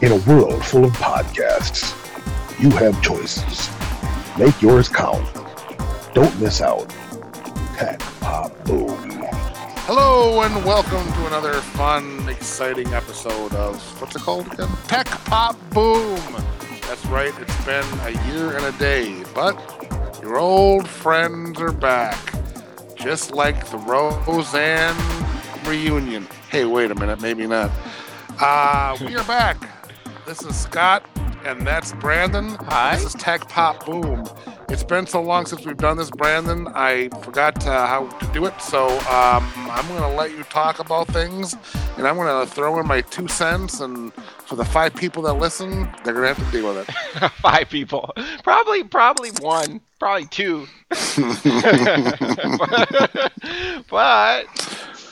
In a world full of podcasts, you have choices. Make yours count. Don't miss out. Tech Pop Boom. Hello and welcome to another fun, exciting episode of what's it called again? Tech Pop Boom. That's right, it's been a year and a day, but your old friends are back. Just like the Roseanne reunion. Hey, wait a minute, maybe not. Uh, we are back. This is Scott, and that's Brandon. Hi. This is Tech Pop Boom. It's been so long since we've done this, Brandon. I forgot uh, how to do it, so um, I'm going to let you talk about things, and I'm going to throw in my two cents. And for the five people that listen, they're going to have to deal with it. Five people. Probably, probably one. Probably two. but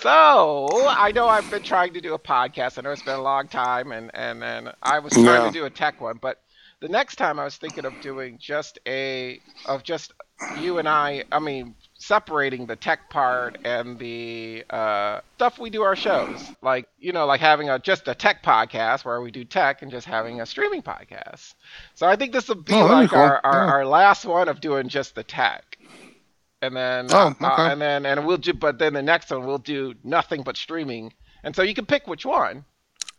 so I know I've been trying to do a podcast. I know it's been a long time, and and and I was trying Yeah. to do a tech one, but the next time I was thinking of doing just a of just you and I. I mean, separating the tech part and the uh, stuff we do our shows, like you know, like having a just a tech podcast where we do tech, and just having a streaming podcast. So I think this will be Oh, like our, our, Yeah. our last one of doing just the tech. And then Oh, uh, and then and we'll do but then the next one we'll do nothing but streaming. And so you can pick which one.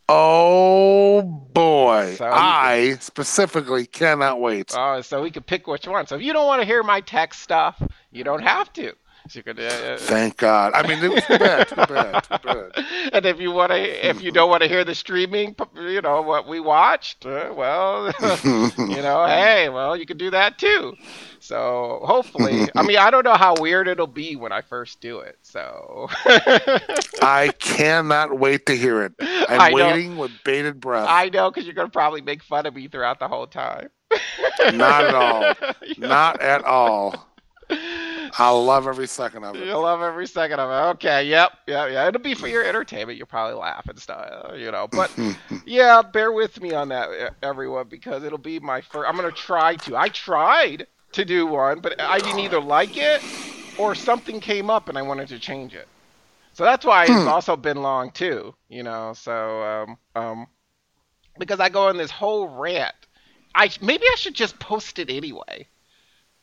Oh, boy. So I specifically cannot wait. Oh, so we could pick which one. So if you don't want to hear my tech stuff, you don't have to. Could, uh, Thank God. I mean, it was bad, too bad, too bad. and if you want to, if you don't want to hear the streaming, you know what we watched, uh, well, you know, hey, well, you can do that too. So hopefully, I mean, I don't know how weird it'll be when I first do it. So I cannot wait to hear it. I'm waiting with bated breath. I know because you're gonna probably make fun of me throughout the whole time. Not at all. Not at all. I love every second of it. You'll love every second of it. Okay, yep, yeah, yeah. It'll be for your entertainment. You'll probably laugh and stuff, you know. But yeah, bear with me on that, everyone, because it'll be my first. I'm gonna try to. I tried to do one, but I didn't either like it or something came up and I wanted to change it. So that's why it's Hmm. also been long too, you know. So um um because I go on this whole rant. I maybe I should just post it anyway.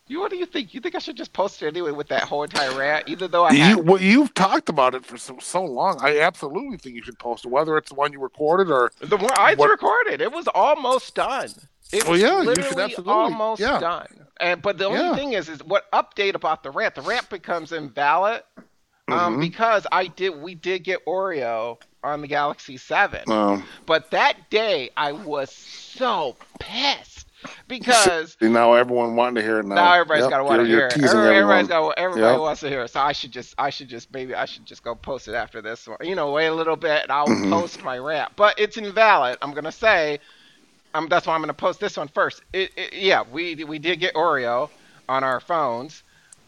You what do you think? You think I should just post it anyway with that whole entire rant, even though I You, have, well, you've talked about it for so, so long. I absolutely think you should post it, whether it's the one you recorded or. the one I what- recorded, it was almost done. It Well, was yeah, you should literally absolutely- almost yeah. done. And but the only Yeah. thing is, is what update about the rant? The rant becomes invalid um, Mhm. because I did we did get Oreo on the Galaxy Seven. Um, But that day I was so pissed because see, now everyone wanting to hear it now. now everybody's Yep, got to want to hear it. Everybody- Everybody's got everybody Yep. wants to hear it. So I should just I should just maybe I should just go post it after this one. You know, wait a little bit and I'll Mhm. post my rant. But it's invalid. I'm gonna say, um, that's why I'm gonna post this one first. It, it, yeah, we we did get Oreo on our phones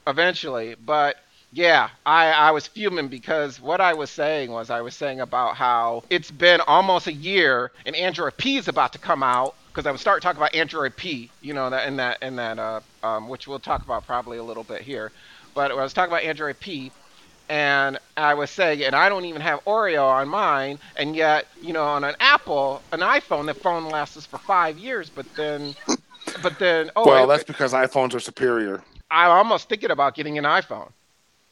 eventually, but yeah, I, I was fuming because what I was saying was I was saying about how it's been almost a year and Android P is about to come out because I was start talking about Android P, you know, that in that in that uh, um, which we'll talk about probably a little bit here, but I was talking about Android P. And I was saying, and I don't even have Oreo on mine, and yet, you know, on an Apple, an iPhone, the phone lasts us for five years, but then, but then, oh, well, it- that's because iPhones are superior. I'm almost thinking about getting an iPhone.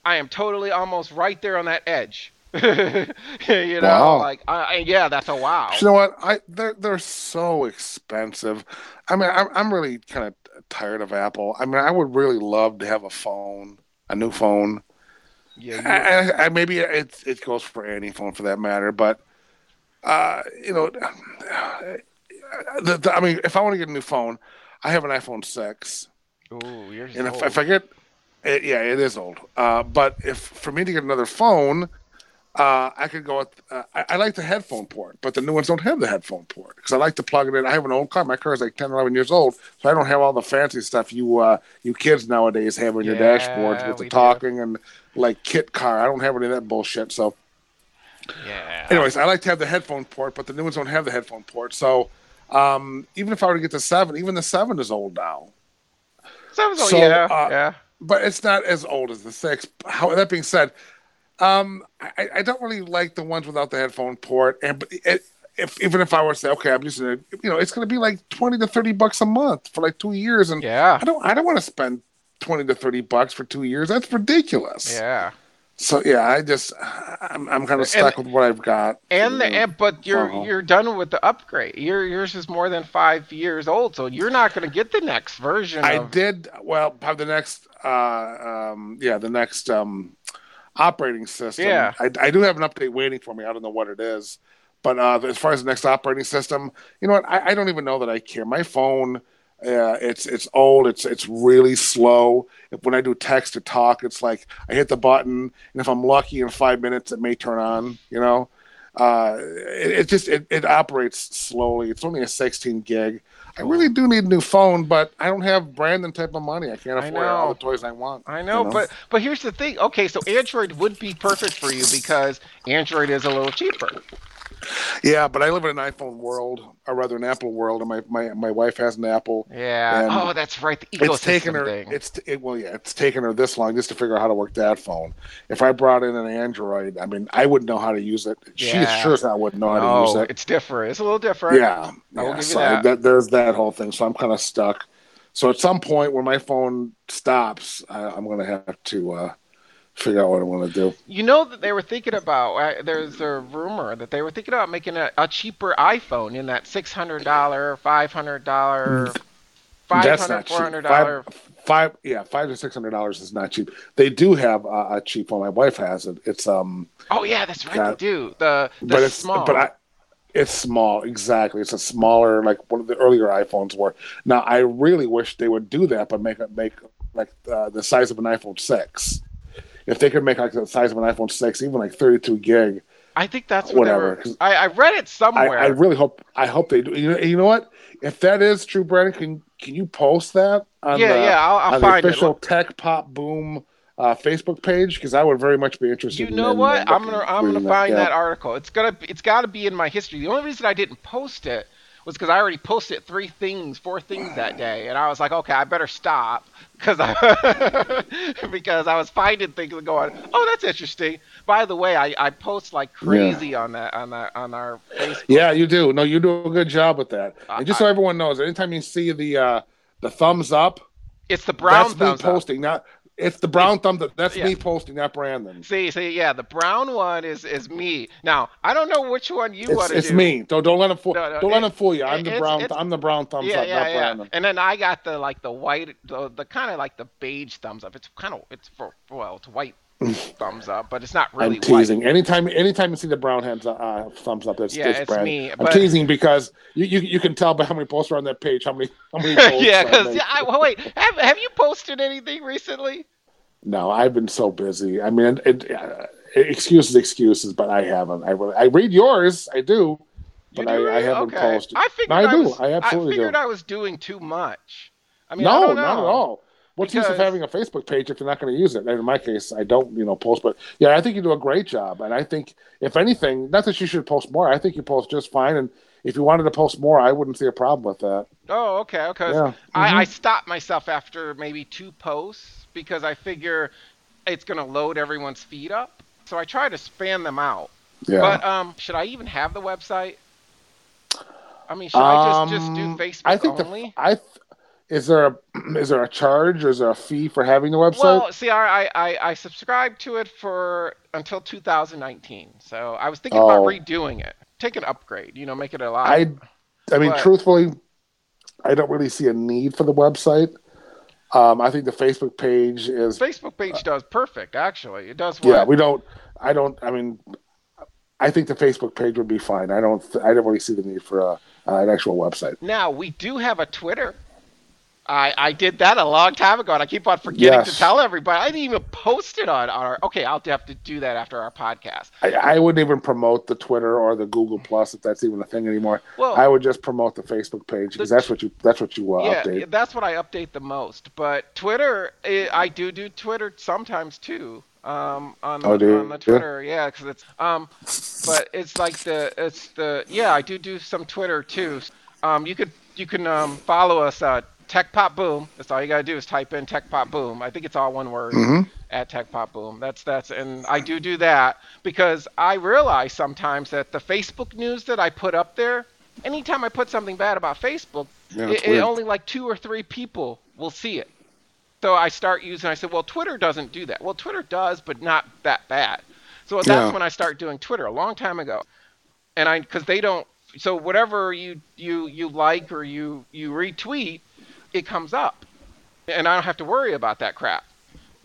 I am totally almost right there on that edge. you know, Wow. like, yeah, that's a wow. You know what? I they're they're so expensive. I mean, I'm I'm really kind of tired of Apple. I mean, I would really love to have a phone, a new phone. Yeah, I, I, I maybe it it goes for any phone for that matter, but uh, you know, the, the, I mean, if I want to get a new phone, I have an iPhone six, Ooh, you're and if, if I get, it, yeah, it is old. Uh, but if for me to get another phone, uh, I could go with. Uh, I, I like the headphone port, but the new ones don't have the headphone port because I like to plug it in. I have an old car. My car is like 10, 11 years old, so I don't have all the fancy stuff you uh, you kids nowadays have on your Yeah, dashboards with the we do. talking and like kit car. I don't have any of that bullshit. So, yeah. anyways, I like to have the headphone port, but the new ones don't have the headphone port. So, um, even if I were to get the seven, even the seven is old now. So, so, so, yeah, uh, yeah. but it's not as old as the six. How that being said, um, I, I don't really like the ones without the headphone port, and but it, if even if I were to say, okay, I'm using it, you know, it's going to be like twenty to thirty bucks a month for like two years, and Yeah. I don't I don't want to spend twenty to thirty bucks for two years. That's ridiculous. Yeah. So yeah, I just I'm I'm kind of stuck with what I've got. And the and, but you're Uh-huh. you're done with the upgrade. Your yours is more than five years old, so you're not going to get the next version. I of, did well have the next uh um yeah the next um operating system. Yeah. I, I do have an update waiting for me. I don't know what it is, but uh as far as the next operating system, you know what? I, I don't even know that I care. My phone. Uh, it's it's old. It's it's really slow. If, when I do text to talk, it's like I hit the button, and if I'm lucky, in five minutes it may turn on. You know, uh, it, it just it, it operates slowly. It's only a 16 gig. I really do need a new phone, but I don't have Brandon type of money. I can't I afford all know. the toys I want. I know, you but but here's the thing. Okay, so Android would be perfect for you because Android is a little cheaper. Yeah, but I live in an iPhone world, or rather an Apple world, and my my, my wife has an Apple. Yeah. Oh, that's right. The ecosystem It's taken her. thing. It's it, well, yeah, it's taken her this long just to figure out how to work that phone. If I brought in an Android, I mean, I wouldn't know how to use it. She sure as hell wouldn't know how to use it. it's different. It's a little different. Yeah, I yeah. So that. that, there's that whole thing. So I'm kind of stuck. So at some point when my phone stops, I, I'm going to have to uh, figure out what I want to do. You know that they were thinking about. Uh, there's a rumor that they were thinking about making a, a cheaper iPhone in that six hundred dollar, five hundred dollar, five That's hundred, four hundred dollar. Five, five, yeah, five to six hundred dollars is not cheap. They do have a, a cheap one. My wife has it. It's um, Oh yeah, that's right. Got- They do the the but it's small. but I, it's small exactly. It's a smaller like one of the earlier iPhones were. Now I really wish they would do that, but make it make like uh, the size of an iPhone six. If they could make like the size of an iPhone six, even like thirty two gig, I think that's what whatever, they I, I read it somewhere. I really hope I hope they do. You know, you know what? If that is true, Brandon, can can you post that on yeah, the, yeah, I'll, I'll on the official it. Tech Pop Boom uh, Facebook page? Because I would very much be interested. You know in, what? in I'm gonna I'm gonna reading find yeah. that article. It's gonna it's got to be in my history. The only reason I didn't post it was because I already posted three things, four things that day, and I was like, okay, I better stop because I because I was finding things and going, oh, that's interesting. By the way, I, I post like crazy on that on that on our Facebook. Yeah, you do. No, you do a good job with that. I- And just so everyone knows, anytime you see the uh, the thumbs up, It's the brown that's me thumbs up. posting. Not it's the brown thumb. That's Yeah. me posting, not Brandon. See, see, yeah, the brown one is is me. Now I don't know which one you want to do. it's me. Don't don't let him fool. No, no, don't let him fool you. I'm the brown. I'm the brown thumbs yeah, up, yeah, not yeah. Brandon. And then I got the like the white, the, the kind of like the beige thumbs up. It's kind of it's for well, it's white thumbs up, but it's not really I'm teasing. white. Anytime, anytime you see the brown hands uh, thumbs up, it's, Yeah, it's, Brandon. me, I'm but- teasing because you, you you can tell by how many posts are on that page. How many how many posts yeah, because yeah, I, well, wait, have have you posted anything recently? No, I've been so busy. I mean, it, uh, excuses, excuses, but I haven't. I I read yours. I do, but I, do I really? haven't okay. posted. I figured No, I do. was, I absolutely do. figured I was doing too much. I mean, I no, don't not at all. What's the use of having a Facebook page if you're not going to use it? And in my case, I don't, you know, post. But yeah, I think you do a great job. And I think, if anything, not that you should post more. I think you post just fine. And if you wanted to post more, I wouldn't see a problem with that. Oh, okay. okay. Yeah. I, Mhm. I stopped myself after maybe two posts because I figure it's going to load everyone's feed up. So I try to span them out. Yeah. But um, should I even have the website? I mean, should I just, just do Um, Facebook I think only? the I is there a is there a charge or is there a fee for having the website? well, see, I, I I subscribed to it for until 2019. So I was thinking about Oh. redoing it, take an upgrade, you know, make it a lot. I I mean, But- truthfully, I don't really see a need for the website. Um, I think the Facebook page is Facebook page does perfect, actually. It does what? yeah. We don't. I don't. I mean, I think the Facebook page would be fine. I don't. I don't really see the need for a, uh, an actual website. Now we do have a Twitter. I I did that a long time ago, and I keep on forgetting to tell everybody. I didn't even post it on our. Okay, I'll have to do that after our podcast. I, I wouldn't even promote the Twitter or the Google Plus if that's even a thing anymore. Well, I would just promote the Facebook page because that's what you that's what you uh, yeah, update. that's what I update the most. But Twitter, I do do Twitter sometimes too. Um, on the, Oh, on the Twitter, yeah, because it's um, but it's like the it's the yeah, I do do some Twitter too. Um, you could you can um follow us at Tech Pop Boom. That's all you gotta do is type in Tech Pop Boom. I think it's all one word Mhm. at Tech Pop Boom. That's that's and I do do that because I realize sometimes that the Facebook news that I put up there, anytime I put something bad about Facebook, Yeah, it, it only like two or three people will see it. So I start using. I said, well, Twitter doesn't do that. Well, Twitter does, but not that bad. So that's Yeah. when I start doing Twitter a long time ago, and I because they don't. So whatever you you you like or you you retweet, it comes up, and I don't have to worry about that crap.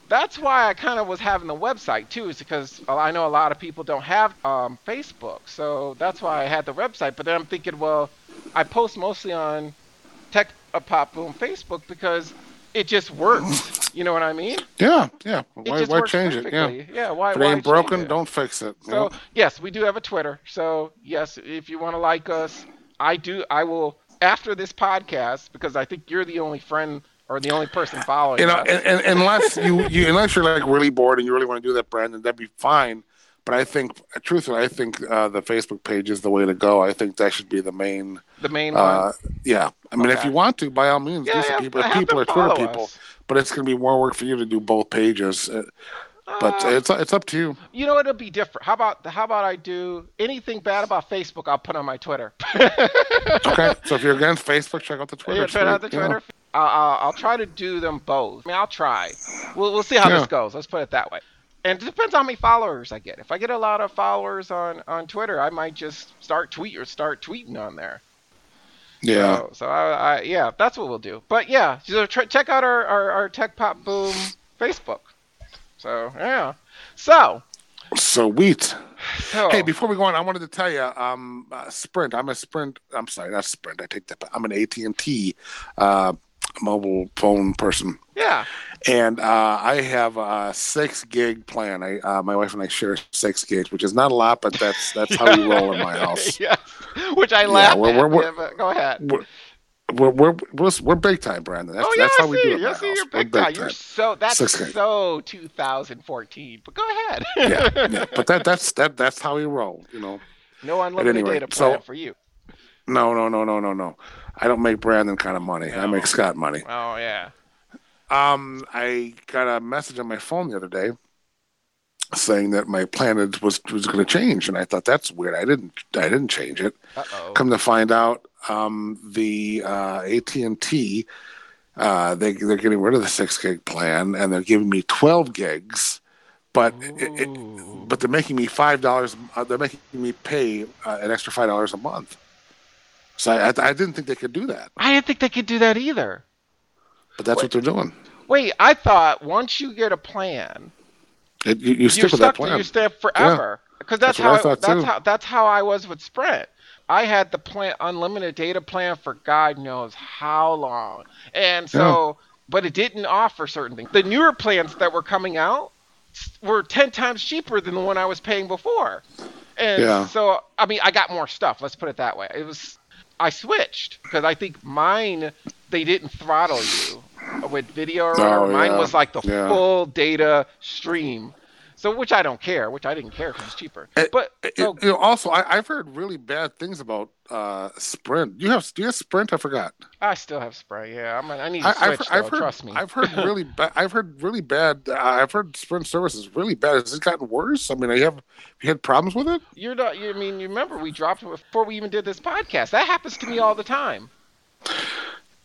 That's why I kind of was having the website too, is because I know a lot of people don't have um, Facebook, so that's why I had the website. But then I'm thinking, well, I post mostly on Tech uh, Pop Boom Facebook because it just works. You know what I mean? Yeah, yeah. Why, why change it? Yeah. Yeah. Why? If it why ain't broken, it? don't fix it. So know? yes, we do have a Twitter. So yes, if you want to like us, I do. I will after this podcast because I think you're the only friend or the only person following you know, us. and, and, unless you, you unless you're like really bored and you really want to do that, Brandon, that'd be fine. But I think, truthfully, I think uh, the Facebook page is the way to go. I think that should be the main. the main one. Uh, yeah, I mean, if you want to, by all means, Yeah, do some people. People are Twitter follow people, but it's going to be more work for you to do both pages. But Uh, it's it's up to you. you know, it'll be different. How about how about I do anything bad about Facebook? I'll put on my Twitter. Okay, so if you're against Facebook, check out the Twitter. Yeah, check out the. Twitter. I'll, I'll, I'll try to do them both. I mean, I'll try. We'll, we'll see how Yeah. this goes. Let's put it that way. And it depends on how many followers I get. If I get a lot of followers on, on Twitter, I might just start tweet or start tweeting on there. Yeah. So, so I, I, yeah, that's what we'll do. But yeah, so tr- check out our, our, our Tech Pop Boom Facebook. So yeah. So, Sweet. so Hey, before we go on, I wanted to tell you, um, uh, Sprint. I'm a Sprint. I'm sorry, not Sprint. I take that. I'm an AT and T uh, mobile phone person, yeah. and uh, I have a six gig plan. I, uh, my wife and I share six gigs, which is not a lot, but that's that's how we roll in my house. yes. Which I laugh we're- at. we're- we're- yeah, go ahead. We're, we're, we're, we're, big time, Brandon. That's, oh yeah, that's I how we see. do it. I see you're We're big time. You're so that's so 2014. But go ahead. yeah, yeah, but that that's that that's how we roll. You know. no unlimited anyway, data plan so- for you. No, no, no, no, no, no. I don't make Brandon kind of money. I make Scott money. Oh yeah. Um, I got a message on my phone the other day saying that my plan was was going to change, and I thought that's weird. I didn't I didn't change it. Uh oh. Come to find out, um, the uh, AT and T uh, they they're getting rid of the six gig plan, and they're giving me twelve gigs, but it, it, but they're making me five dollars. Uh, they're making me pay uh, an extra five dollars a month. So I, I didn't think they could do that, I didn't think they could do that either. but that's what they're doing. Wait, I thought once you get a plan, It, you, you you're stick with stuck that plan. to your step forever. Because that's, That's what I how that's too. how that's how I was with Sprint. I had the plan unlimited data plan for God knows how long. And so but it didn't offer certain things. The newer plans that were coming out were 10 times cheaper than the one I was paying before. And Yeah. so I mean I got more stuff, let's put it that way. It was I switched because I think mine they didn't throttle you with video or whatever. Oh, Mine yeah. was like the Yeah. full data stream. So which I don't care, which I didn't care because it's cheaper. It- but It- so, you know, also, I, I've heard really bad things about uh, Sprint. You have do you have Sprint? I forgot. I still have Sprint. Yeah, I'm, I need to switch. I've, though, I've heard. trust me. I've heard really bad. I've heard really bad. Uh, I've heard Sprint service is really bad. Has it gotten worse? I mean, I have. Have you had problems with it? You're not. You, I mean, you remember we dropped it before we even did this podcast. That happens to me all the time.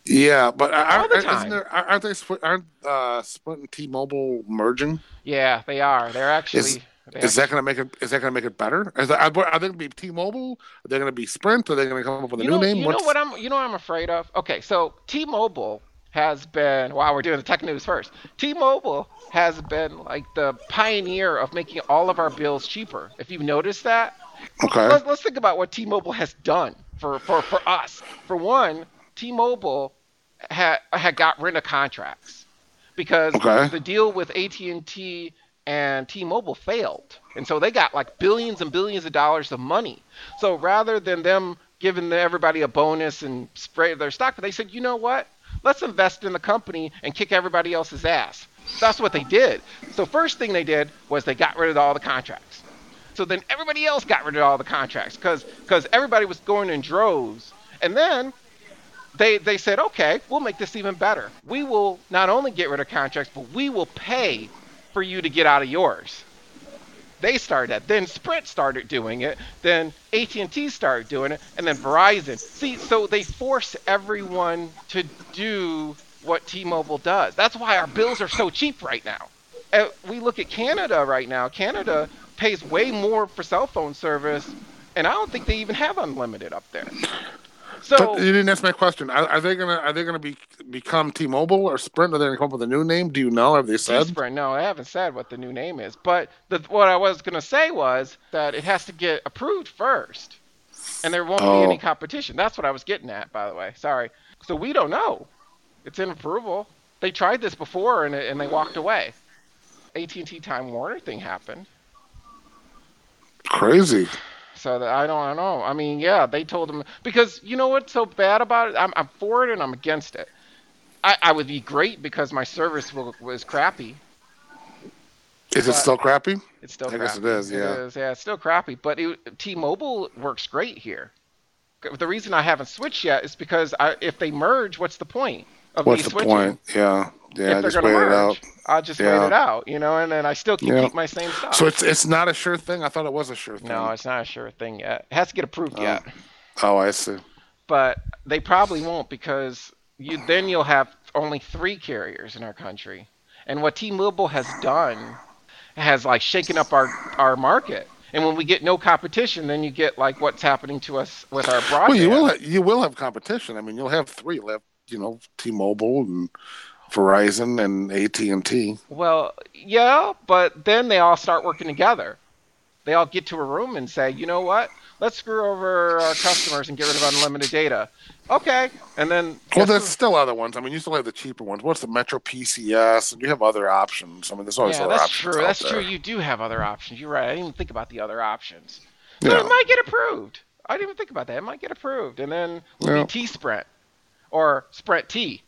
Yeah, but All the isn't there, aren't they? split- Aren't uh, Sprint and T-Mobile merging? Yeah, they are. They're actually. they Is that going to make it? Is that going to make it better? Is that, are they going to be T-Mobile? Are they going to be Sprint? Are they going to come up with a you new know, name? You know what I'm. You know what I'm afraid of. Okay, so T-Mobile has been. Wow, we're doing the tech news first. T-Mobile has been like the pioneer of making all of our bills cheaper. If you've noticed that, Okay. let's, let's think about what T-Mobile has done for, for, for us. For one, T-Mobile had had got rid of contracts because Okay. the deal with AT&T and T-Mobile failed, and so they got like billions and billions of dollars of money. So rather than them giving everybody a bonus and spray their stock, they said, you know what? Let's invest in the company and kick everybody else's ass. That's what they did. So first thing they did was they got rid of all the contracts. So then everybody else got rid of all the contracts because because everybody was going in droves. And then they they said, okay, we'll make this even better. We will not only get rid of contracts, but we will pay for you to get out of yours. They started that. Then Sprint started doing it. Then AT&T started doing it, and then Verizon. See, so they force everyone to do what T-Mobile does. That's why our bills are so cheap right now. Uh, we look at Canada right now. Canada pays way more for cell phone service, and I don't think they even have unlimited up there. So But you didn't answer my question. Are, are they gonna are they gonna be become T-Mobile or Sprint? Are they gonna come up with a new name? Do you know? Have they said? Sprint, no, I haven't said what the new name is. But the, what I was going to say was that it has to get approved first, and there won't Oh. be any oh. competition. That's what I was getting at, by the way. Sorry. So we don't know. It's in approval. They tried this before and, and they walked away. AT&T Time Warner thing happened. Crazy. So that I don't, I don't know. I mean, yeah, they told them because you know what's so bad about it? I'm, I'm for it and I'm against it. I, I would be great because my service was, was crappy. Is it still crappy? It's still I guess crappy. it is, yeah. It is, yeah, it's still crappy. But it, T-Mobile works great here. The reason I haven't switched yet is because I, if they merge, what's the point What's the switching? point? Yeah, yeah. if they're Just gonna it merge, out. I'll just Yeah. wait it out, you know, and then I still can Yeah. keep my same stuff. So it's it's not a sure thing. I thought it was a sure thing. no, it's not a sure thing yet. It has to get approved Oh. yet, Oh, I see. but they probably won't because you then you'll have only three carriers in our country, and what T-Mobile has done has like shaken up our our market. And when we get no competition, then you get like what's happening to us with our broadband. Well, you will ha- you will have competition. I mean, you'll have three. You'll have you know T-Mobile and Verizon and AT and T. Well, yeah, but then they all start working together. They all get to a room and say, you know what? Let's screw over our customers and get rid of unlimited data. Okay, and then Well, there's who- still other ones. I mean, you still have the cheaper ones. What's the Metro PCS? And you have other options. I mean, there's always yeah, other that's options. true. That's there. true. You do have other options. You're right. I didn't even think about the other options. So Yeah. it might get approved. I didn't even think about that. It might get approved, and then Yeah. T Sprint or Sprint T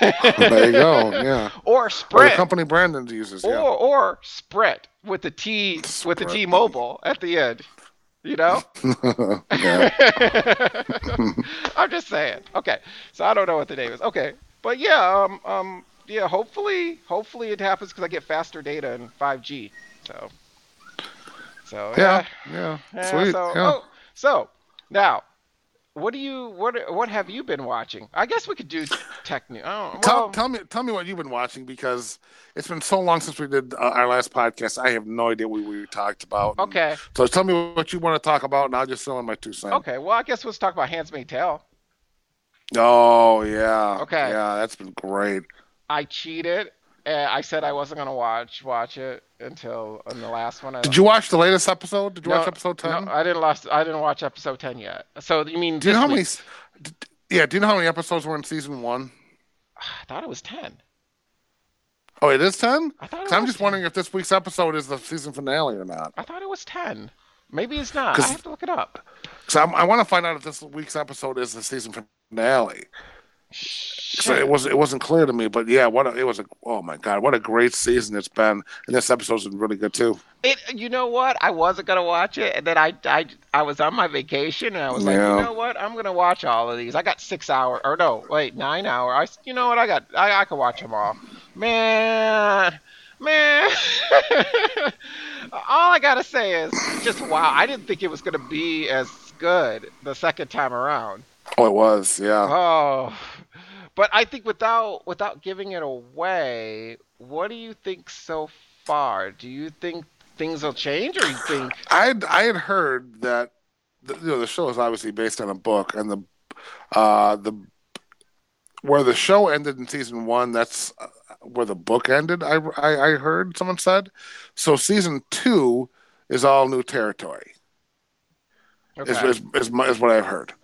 there you go. Yeah. or Or the Sprint company Brandon uses. or Yeah. or Sprint with the T with the Sprint. T Mobile at the end. You know. I'm just saying. Okay, so I don't know what the name is. Okay, but yeah, um, um, yeah. Hopefully, hopefully it happens because I get faster data in 5G. So, so Yeah. Yeah. yeah, Sweet. So, yeah. oh, so now, what do you what what have you been watching? I guess we could do tech news. Oh, well, Tell, tell me tell me what you've been watching because it's been so long since we did uh, our last podcast. I have no idea what we talked about. And okay, So tell me what you want to talk about, and I'll just throw in my two cents. okay. Well, I guess let's talk about Hands Handmaid's Tale. Oh yeah. Okay. Yeah, that's been great. I cheated. And I said I wasn't gonna watch watch it until in the last one. I, Did you watch the latest episode? Did you No, watch episode ten? No, I didn't last. I didn't watch episode ten yet. So you mean do you know how many? week? s- d- d- Yeah. Do you know how many episodes were in season one? I thought it was ten. Oh, it is ten. I thought. I'm just 10. wondering if this week's episode is the season finale or not. I thought it was ten. Maybe it's not. I have to look it up. So I want to find out if this week's episode is the season finale. So it was it wasn't clear to me, but yeah, what a, it was a oh my god, what a great season it's been, and this episode's been really good too. It, you know what? I wasn't gonna watch it, and then I, I, I was on my vacation, and I was like, you know what? I'm gonna watch all of these. I got six hour, or no, wait, nine hour. I you know what? I got, I, I can watch them all. Man, man. all I gotta say is just wow. I didn't think it was gonna be as good the second time around. Oh, it was, yeah. Oh, but I think without without giving it away, what do you think so far? Do you think things will change, or you think? I had, I had heard that the, you know the show is obviously based on a book, and the uh the where the show ended in season one, that's uh, where the book ended. I, I I heard someone said, so season two is all new territory. Okay. is, is, is, is what I've heard.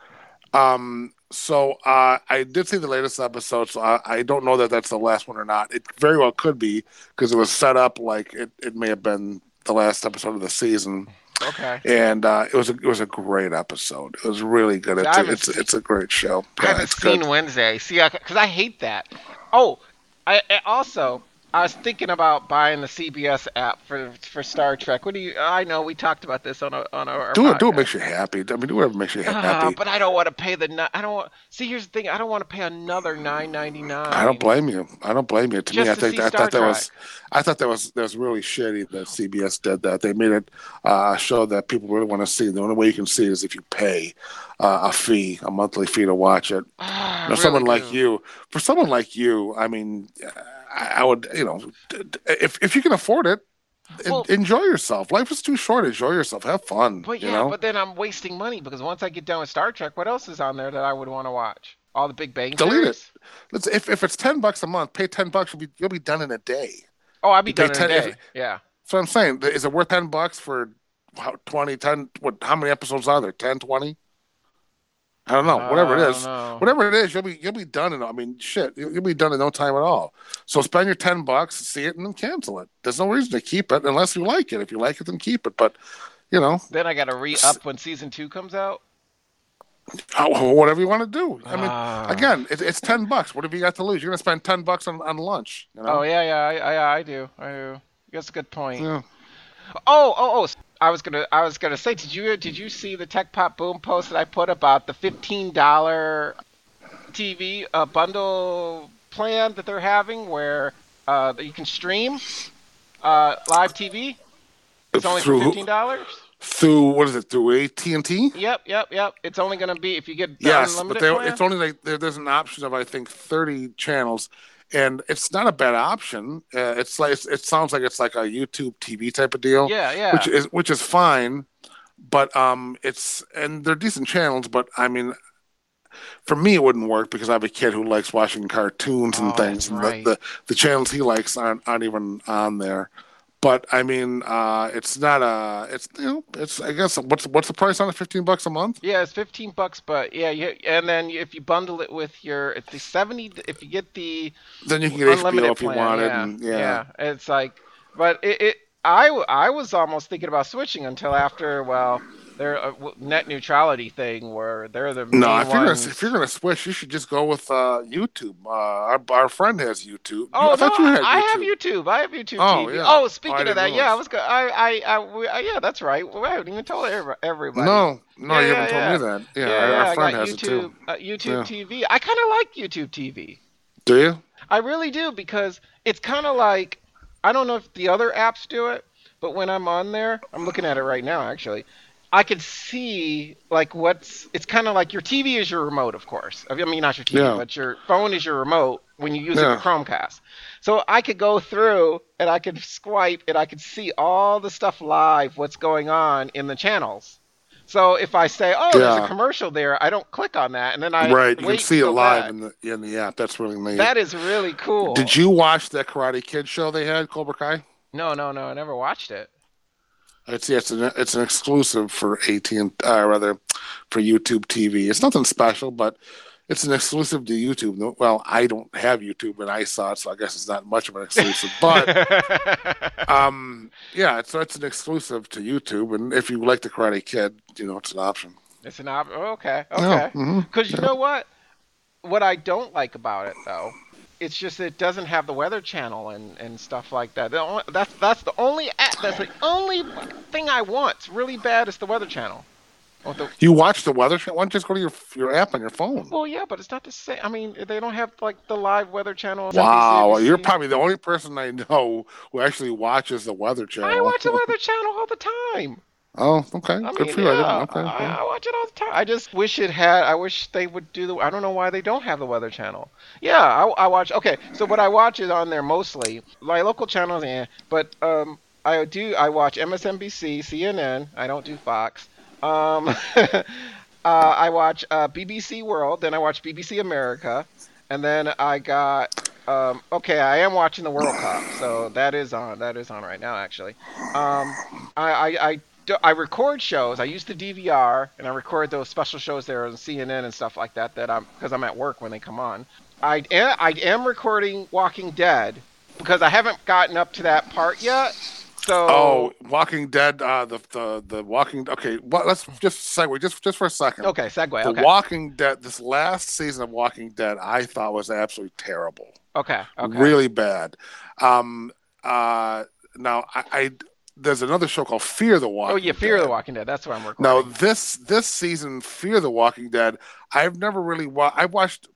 Um, so uh, I did see the latest episode, so I, I don't know that that's the last one or not. It very well could be because it was set up like it, it may have been the last episode of the season, okay. and uh, it was a, it was a great episode. It was really good. It's a, it's, it's a great show. I haven't it's seen good. Wednesday. See, because I, hate that. Oh, I, I also I was thinking about buying the CBS app for for Star Trek. What do you? I know we talked about this on a, on our Do it. Do it makes you happy. I mean, do whatever makes you Ah, happy. but I don't want to pay the. I don't want. See, here's the thing. I don't want to pay another nine ninety nine. I don't blame you. I don't blame you. To me, Just I think I thought that was, I thought that was that was really shitty that CBS did that. They made it uh, a show that people really want to see. The only way you can see it is if you pay uh, a fee, a monthly fee to watch it. I Now, someone really like you, for someone like you, I mean, I, would, you know, if if you can afford it, Well- enjoy yourself. Life is too short. Enjoy yourself. Have fun. But you yeah, know, but then I'm wasting money because once I get done with Star Trek, what else is on there that I would want to watch? All the Big Bang Delete it. Let's, if if it's ten bucks a month, pay ten bucks. You'll be you'll be done in a day. Oh, I'd be You done in a day. if- Yeah. So I'm saying, is it worth ten bucks for how, 20, 10, what? How many episodes are there? 10, 20? I don't know. Whatever I it don't is, whatever it is, you'll be you'll be done in. I mean, shit, you'll, you'll be done in no time at all. So spend your ten bucks, see it, and then cancel it. There's no reason to keep it unless you like it. If you like it, then keep it. But you know, Then I got to re up when season two comes out. how, whatever you want to do. I mean, Ah. again, it, it's ten bucks. What have you got to lose? You're gonna spend ten bucks on, on lunch. You know? Oh yeah, yeah, I, I, I do, I do. That's a good point. Yeah. Oh, oh, oh! I was gonna, I was gonna say, did you, did you see the Tech Pop Boom post that I put about the fifteen dollar TV uh, bundle plan that they're having, where uh, that you can stream uh, live TV? It's only Through for fifteen dollars. Through what is it? Through AT and T? Yep, yep, yep. It's only gonna be if you get Yes, but they, plan. it's only like there, there's an option of I think 30 channels, and it's not a bad option. Uh, it's like it sounds like it's like a YouTube TV type of deal, yeah, yeah. which is which is fine, but um, it's and they're decent channels, but I mean. For me, it wouldn't work because I have a kid who likes watching cartoons and Oh, things, and right. the, the the channels he likes aren't, aren't even on there. But I mean, uh, it's not a. It's you know, it's I guess what's what's the price on it? Fifteen bucks a month. Yeah, it's fifteen bucks, but yeah, you, and then if you bundle it with your, if the seventy, if you get the Then you can get unlimited HBO if you plan, want it. yeah, And, yeah. it's like, but it, it, I, I was almost thinking about switching until after, well, their uh, net neutrality thing where they're the No, if you're, gonna, if you're gonna switch, you should just go with uh, YouTube. Uh, our, our friend has YouTube. Oh I thought no, you had I YouTube. have YouTube. I have YouTube Oh, TV. yeah. Oh, Oh, speaking I of that, yeah, I was go. I, I, I, we, uh, yeah, that's right. Well, I haven't even told everybody. No, no, Yeah, you yeah, haven't told me that. Yeah, our, our I friend has it YouTube, too. uh, YouTube Yeah. TV. I kind of like YouTube TV. Do you? I really do because it's kind of like I don't know if the other apps do it, but when I'm on there, I'm looking at it right now actually. I can see like what's it's kind of like your TV is your remote, of course. I mean not your TV, Yeah. but your phone is your remote when you use Yeah. it for Chromecast. So I could go through and I could swipe and I could see all the stuff live, what's going on in the channels. So if I say, "Oh, there's a commercial there," I don't click on that, and then I right, you can see it live in the in the app. That's really neat. That is really cool. Did you watch that Karate Kid show they had, Cobra Kai? No, no, no. I never watched it. It's yeah, it's an it's an exclusive for AT and uh, rather for YouTube TV. It's nothing special, but it's an exclusive to YouTube. Well, I don't have YouTube, and I saw it, so I guess it's not much of an exclusive. But um, yeah, so it's an exclusive to YouTube, and if you like the Karate Kid, you know it's an option. it's an option. okay, Yeah, okay. Because you know what? What I don't like about it though, it's just it doesn't have the Weather Channel and, and stuff like that. The only, that's that's the only app, that's the only thing I want. It's really bad. Is the Weather Channel. I the- You watch the Weather Channel? Why don't you just go to your your app on your phone? well, yeah, but it's not the same. I mean, they don't have like the live Weather Channel. Wow, NBC. you're probably the only person I know who actually watches the Weather Channel. I watch the Weather Channel all the time. Oh, okay, I good mean, for you. I yeah, didn't. Okay, I, yeah. I watch it all the time. I just wish it had. I wish they would do the. I don't know why they don't have the Weather Channel. Yeah, I, I watch. Okay, so what I watch is on there mostly my local channels, yeah, but um, I do. I watch MSNBC, CNN. I don't do Fox. Um, uh, I watch uh, BBC World. Then I watch BBC America, and then I got. Um, okay, I am watching the World Cup, so that is on. That is on right now, actually. Um, I, I, I, do- I record shows. I use the DVR and I record those special shows there on CNN and stuff like that. That I'm because I'm at work when they come on. I am, I am recording Walking Dead because I haven't gotten up to that part yet. So Oh, Walking Dead. Uh, the the the Walking. Okay, well, let's just segue just just for a second. okay, segue. The Okay, Walking Dead. This last season of Walking Dead, I thought was absolutely terrible. okay, okay. Really bad. Um. Uh. Now, I, I there's another show called Fear the Walking. Oh, yeah, Fear of the Walking Dead. That's what I'm working. Now this this season, Fear the Walking Dead, I've never really wa- I watched.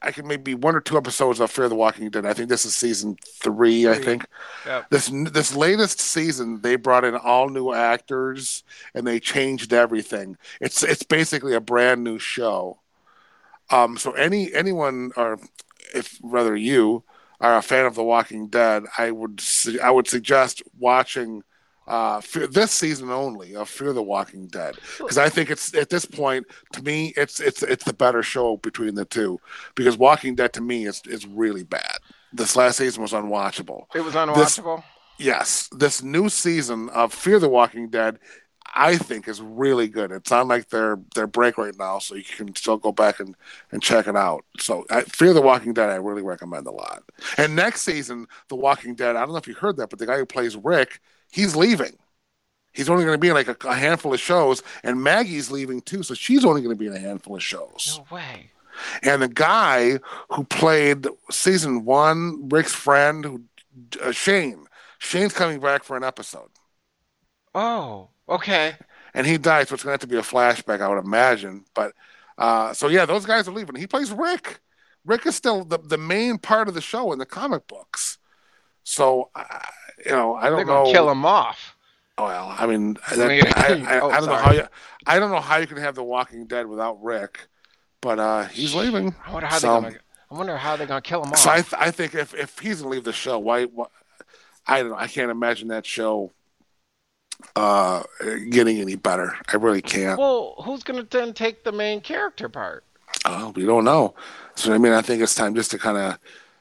I can maybe one or two episodes of Fear the Walking Dead. I think this is season three. I think Yep. this this latest season they brought in all new actors and they changed everything. It's it's basically a brand new show. Um, so any anyone or if rather you are a fan of The Walking Dead, I would su- I would suggest watching uh, Fear, this season only of Fear the Walking Dead because I think it's at this point to me it's it's it's the better show between the two because Walking Dead to me is is really bad. This last season was unwatchable. It was unwatchable. Yes, this new season of Fear the Walking Dead, I think is really good. It's on like their their break right now, so you can still go back and, and check it out. So I, Fear the Walking Dead, I really recommend a lot. And next season, The Walking Dead, I don't know if you heard that, but the guy who plays Rick, he's leaving. He's only going to be in like a, a handful of shows, and Maggie's leaving too, so she's only going to be in a handful of shows. no way. And the guy who played season one, Rick's friend, who, uh, Shane, Shane's coming back for an episode. Oh, okay. And he died, so it's going to have to be a flashback, I would imagine. But uh, so, yeah, those guys are leaving. He plays Rick. Rick is still the, the main part of the show in the comic books. So, uh, you know, I don't gonna know. kill him off. Well, I mean, I that, I, I, oh, I don't know how you, I don't know how you can have The Walking Dead without Rick, but uh, he's leaving. I wonder how So- they're gonna. I wonder how they're gonna kill him off. So I, th- I think if, if he's gonna leave the show, why, why? I don't know. I can't imagine that show uh, getting any better. I really can't. well, who's gonna then take the main character part? Uh, we don't know. So I mean, I think it's time just to kind of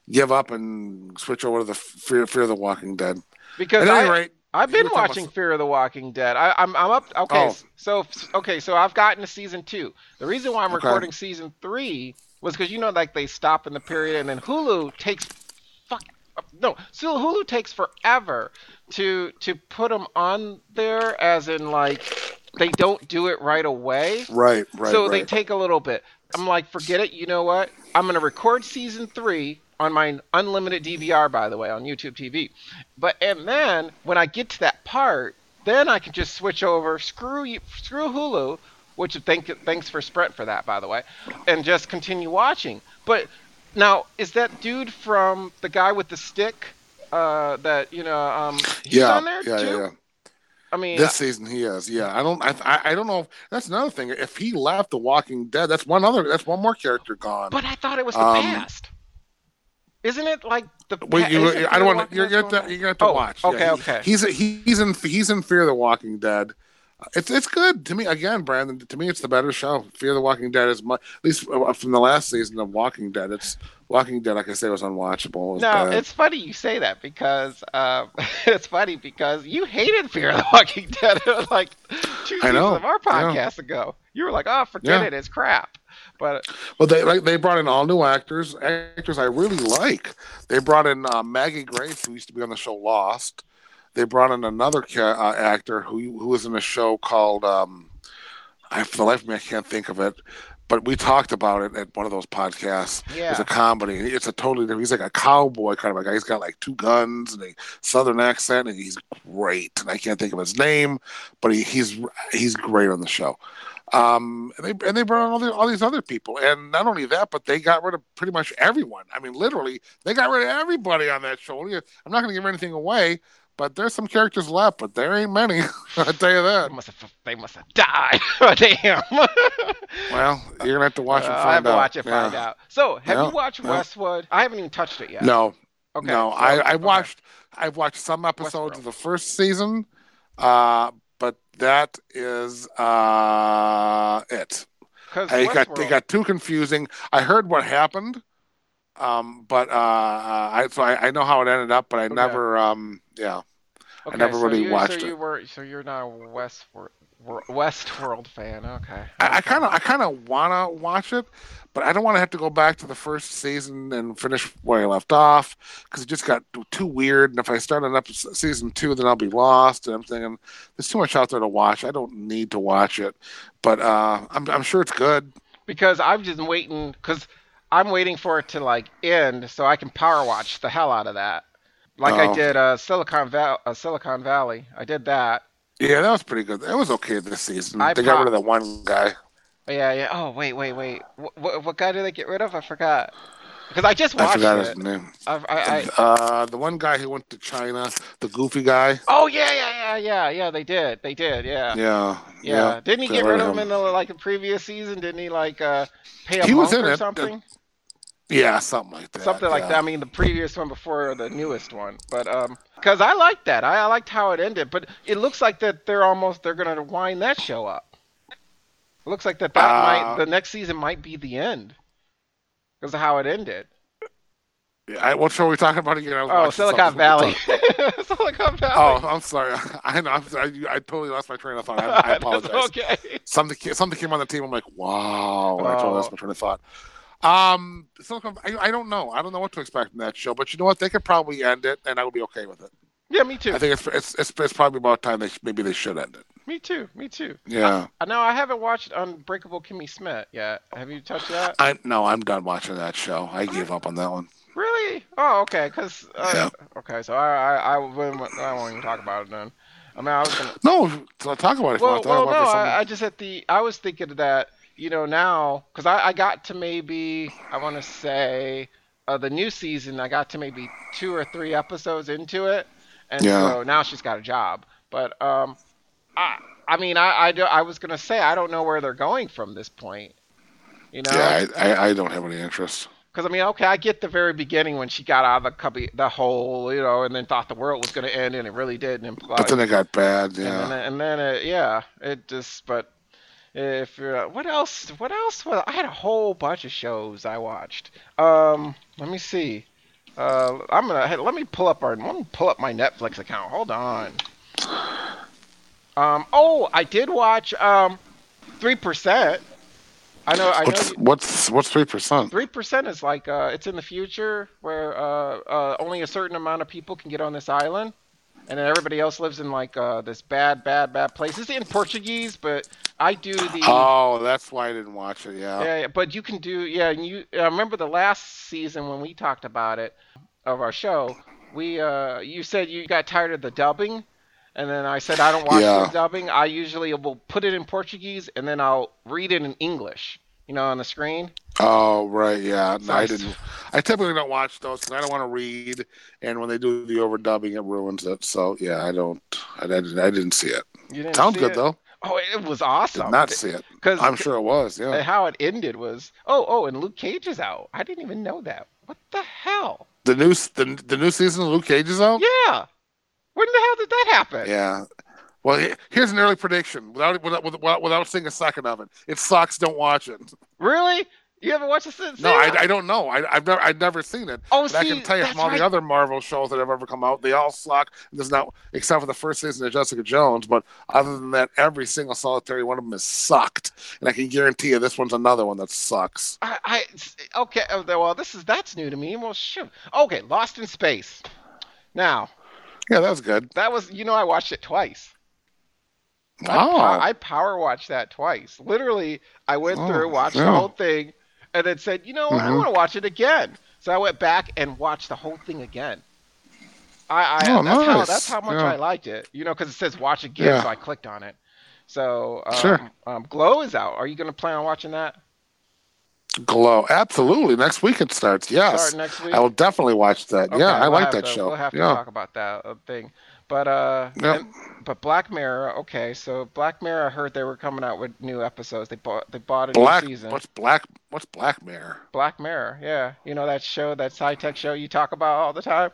give up and switch over to the Fear, Fear of the Walking Dead. Because At any I, rate, I've been watching about- Fear of the Walking Dead. I, I'm I'm up. Okay, Oh. so okay, so I've gotten to season two. The reason why I'm Okay. recording season three was because you know, like they stop in the period, and then Hulu takes fuck no, so Hulu takes forever to to put them on there, as in like they don't do it right away. right, right, so they take a little bit. I'm like, forget it. You know what? I'm gonna record season three on my unlimited DVR, by the way, on YouTube TV. But and then when I get to that part, then I can just switch over. Screw you, screw Hulu, which thank thanks for Sprint for that, by the way, and just continue watching. But now, is that dude from the guy with the stick? Uh, that you know, um, he's yeah, on there yeah, too. yeah, yeah. I mean, This season he is. Yeah, I don't. I, I, don't know. If, that's another thing. If he left The Walking Dead, that's one other. That's one more character gone. But I thought it was the Um, past. Isn't it like the? Wait, you, I don't want. You're, you're, gonna- you're gonna have to Oh, watch. okay, Yeah, he- okay. He's he's in he's in Fear of the Walking Dead. It's it's good to me. Again, Brandon. To me, it's the better show. Fear the Walking Dead is much. At least uh, from the last season of Walking Dead, it's Walking Dead. Like I say, was unwatchable. It was No, bad. it's funny you say that because um, it's funny because you hated Fear the Walking Dead like two I know, seasons of our podcast ago. You were like, "Oh, forget Yeah. it, it's crap." But Well, they like they brought in all new actors, actors I really like. They brought in uh, Maggie Grace, who used to be on the show Lost. They brought in another ca- uh, actor who who was in a show called um, I for the life of me I can't think of it, but we talked about it at one of those podcasts. It's a comedy. It's a totally different. He's like a cowboy kind of a guy. He's got like two guns and a southern accent, and he's great. And I can't think of his name, but he, he's he's great on the show. Um, and they and they brought on all, the, all these other people, and not only that, but they got rid of pretty much everyone. I mean, literally, they got rid of everybody on that show. I'm not going to give anything away, but there's some characters left, but there ain't many. I'll tell you they that. must have they must have died. Damn. Well, you're gonna have to watch Uh, and I have to out. watch it, Yeah. find out. So, have Yeah, you watched yeah. Westworld? I haven't even touched it yet. No, Okay. no, I, I okay. watched I've watched some episodes Westworld. of the first season, uh, but that is uh, it. I got they got too confusing. I heard what happened, um, but uh, I so I, I know how it ended up, but I Okay. never um, yeah. Okay, never so really you, watched so it. You were, so you're not a Westworld Wor- Westworld fan. Okay. I kind of I kind of wanna watch it, but I don't want to have to go back to the first season and finish where I left off because it just got too weird. And if I start on episode, season two, then I'll be lost. And I'm thinking there's too much out there to watch. I don't need to watch it, but uh, I'm I'm sure it's good. because I'm just waiting because I'm waiting for it to like end so I can power watch the hell out of that. Like I Oh. did uh, Silicon Val- uh, Silicon Valley. I did that. Yeah, that was pretty good. It was okay this season. I they got rid of that one guy. Yeah, yeah. Oh wait, wait, wait. What, what, what guy did they get rid of? I forgot. Because I just I watched forgot it. his name. I, I, I, Uh, the one guy who went to China, the goofy guy. oh yeah, yeah, yeah, yeah, yeah. They did. They did. Yeah. Yeah, Yeah. Didn't he get rid of him. him in the like the previous season? Didn't he like uh pay a He was monk in or it. something? Yeah, something like that. something like yeah. that. I mean, the previous one before the newest one, but um, because I liked that. I, I liked how it ended, but it looks like that they're almost they're gonna wind that show up. It looks like that that Uh, might the next season might be the end because of how it ended. Yeah, I, what show are we talking about again? Oh, Silicon. Valley. Silicon Valley. Oh, I'm sorry. I know. I'm sorry. I, I totally lost my train of thought. I, I apologize. okay. Something something came on the team. I'm like, wow. And I totally Oh. lost my train of thought. Um, Silicon. I, I don't know. I don't know what to expect from that show. But you know what? They could probably end it, and I would be okay with it. Yeah, me too. I think it's it's it's, it's probably about time they maybe they should end it. Me too. Me too. Yeah. Uh, no, I haven't watched Unbreakable Kimmy Schmidt yet. Have you touched that? I no, I'm done watching that show. I gave up on that one. Really? Oh, okay. Cause uh, Yeah. okay, so I I I won't, I won't even talk about it then. I mean, I was gonna. No, so talk about it. Well, want to talk well, about no, I, I just at the I was thinking that you know now because I I got to maybe I want to say uh, the new season I got to maybe two or three episodes into it, and Yeah. so now she's got a job. But um, I I mean I I, do, I was gonna say I don't know where they're going from this point. You know. yeah, I, I, I don't have any interest. Because I mean, okay, I get the very beginning when she got out of the cubby, the hole, you know, and then thought the world was going to end, and it really did, and implied. But then it got bad. and Yeah. then, and then it, yeah, it just. But if you're, what else? What else? Was, I had a whole bunch of shows I watched. Um, let me see. Uh, I'm gonna hey, let me pull up our let me pull up my Netflix account. Hold on. Um. Oh, I did watch um, three percent. I know. I know. What's you- what's what's three percent? Three percent is like uh, it's in the future where uh, uh, only a certain amount of people can get on this island, and then everybody else lives in like uh, this bad, bad, bad place. It's in Portuguese, but I do the Oh, that's why I didn't watch it. Yeah. yeah, yeah, but you can do yeah. And you I remember the last season when we talked about it of our show. We uh, you said you got tired of the dubbing, and then I said I don't watch Yeah. the dubbing. I usually will put it in Portuguese and then I'll read it in English. You know, on the screen. Oh, right. Yeah. No, I Nice. didn't. I typically don't watch those because I don't want to read, and when they do the overdubbing, it ruins it. So yeah, I don't. I, I didn't. I didn't see it. You didn't Sounds good it? though. Oh, it was awesome. not see it. Because I'm sure it was. Yeah. how it ended was oh oh, and Luke Cage is out. I didn't even know that. What the hell? The new the, the new season of Luke Cage is out. Yeah. When the hell did that happen? Yeah. Well, here's an early prediction without without without, without seeing a second of it. It sucks. Don't watch it. Really? You haven't watched the season? No, I, I don't know. I, I've never I've never seen it. Oh, But I can tell you from all right. the other Marvel shows that have ever come out, they all suck. There's not, except for the first season of Jessica Jones. But other than that, every single solitary one of them is sucked. And I can guarantee you, this one's another one that sucks. I, I okay. oh, Well, this is that's new to me. Well, shoot. Okay, Lost in Space. Now Yeah, that was good. that was you know I watched it twice. I, ah. Wow. pow- I power watched that twice. Literally, I went Oh, through, watched the whole thing, and then said, you know what, I want to watch it again. So I went back and watched the whole thing again. I, I Oh, that's how that's how much Yeah. I liked it. You know, because it says watch again, Yeah. so I clicked on it. So um, Sure. um, Glow is out. Are you going to plan on watching that? Glow. Absolutely. Next week it starts. Yes. Start next week. I will definitely watch that. Okay, yeah, I we'll like that to- show. We'll have to yeah. talk about that uh, thing. But uh, Yep. and- but Black Mirror. Okay, so Black Mirror. I heard they were coming out with new episodes. They bought they bought a Black. new season. What's black? What's Black Mirror? Black Mirror. Yeah, you know that show, that sci tech show you talk about all the time.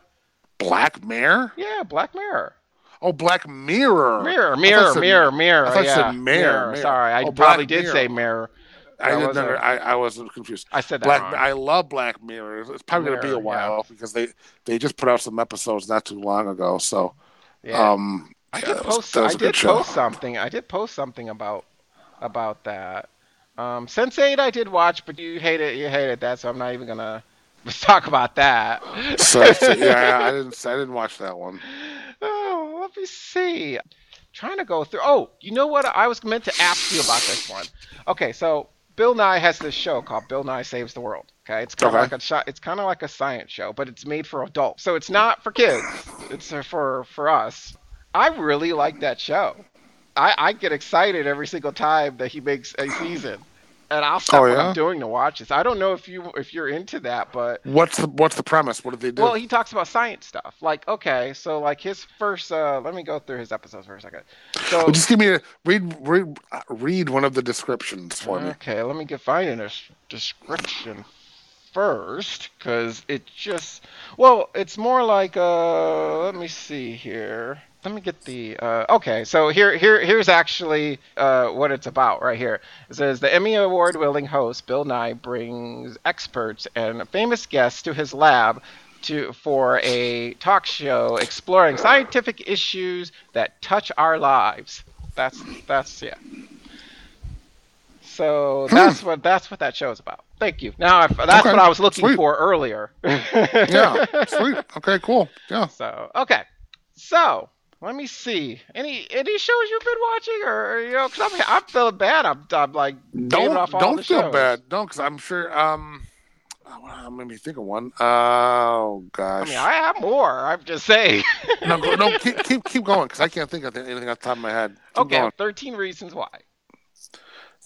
Black Mirror? Yeah, Black Mirror. Oh, Black Mirror. Mirror, mirror, said- mirror, mirror. I thought you yeah, said mirror, mirror. Sorry, I Oh, probably Black did Mirror. say mirror. I didn't. wasn't- Under, I, I was confused. I said that Black. wrong. I love Black Mirror. It's probably going to be a while because they they just put out some episodes not too long ago. So yeah. um, I did post. was I did show. post something. I did post something about about that. Um, Sense8 I did watch, but you hated you hated that, so I'm not even gonna talk about that. So, yeah, I didn't. I didn't watch that one. Oh, let me see. Trying to go through. Oh, you know what? I was meant to ask you about this one. Okay, so Bill Nye has this show called Bill Nye Saves the World. Okay, it's kind of Okay. like a it's kind of like a science show, but it's made for adults. So it's not for kids. It's for for us. I really like that show. I, I get excited every single time that he makes a season, and I'll stop Oh, what yeah? I'm doing to watch this. I don't know if you if you're into that, but What's the What's the premise? What did they do? well, he talks about science stuff. Like, okay, so like his first. Uh, let me go through his episodes for a second. So Well, just give me a read. Read, uh, read one of the descriptions for me. okay, let me get find a description first, because it just. Well, it's more like. Uh, let me see here. Let me get the. Uh, okay, so here, here, here's actually uh, what it's about right here. It says the Emmy Award-winning host Bill Nye brings experts and famous guests to his lab to for a talk show exploring scientific issues that touch our lives. That's that's yeah. So that's what that's what that show is about. Thank you. Now I, that's Okay, what I was looking sweet. for earlier. Yeah, sweet. Okay, cool. Yeah. So okay, so let me see any any shows you've been watching, or you know, because I'm I'm feeling bad. I'm I'm like Don't don't feel shows. bad. Don't, because I'm sure. Um, oh, made me think of one. Oh gosh. I mean, I have more. I'm just saying. no, no, keep keep keep going, because I can't think of anything off the top of my head. Keep okay, going. 13 Reasons Why.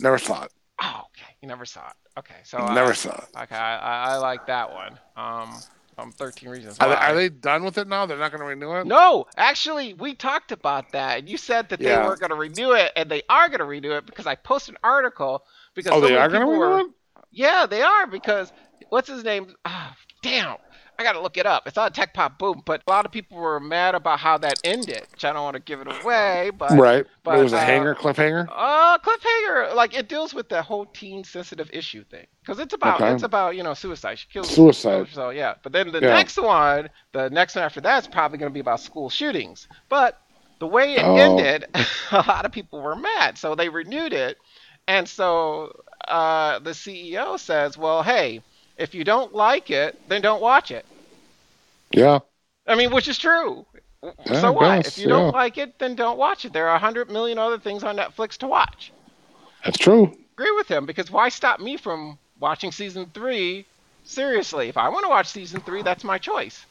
Never saw it. Oh, okay. You never saw it. Okay, so Never saw it. Okay, I, I, I like that one. Um, um, 13 Reasons Are Why. they, are they done with it now? They're not going to renew it. No, actually, we talked about that, and you said that they weren't going to renew it, and they are going to renew it because I posted an article because Oh, so they are going to renew were. it. Yeah, they are because what's his name? Ah, damn, I got to look it up. It's on Tech Pop Boom, but a lot of people were mad about how that ended, which I don't want to give it away, but Right. but, it was a uh, hanger, cliffhanger. uh, cliffhanger, like it deals with the whole teen sensitive issue thing, because it's about Okay. it's about you know suicide. She kills Suicide. So yeah, but then the Yeah. next one, the next one after that is probably going to be about school shootings. But the way it Oh. ended, a lot of people were mad, so they renewed it, and so uh, the CEO says, "Well, hey, if you don't like it, then don't watch it." Yeah. I mean, which is true. Yeah, so I what? guess, if you don't like it, then don't watch it. There are a hundred million other things on Netflix to watch. That's true. agree with him because why stop me from watching season three? Seriously, if I want to watch season three, that's my choice.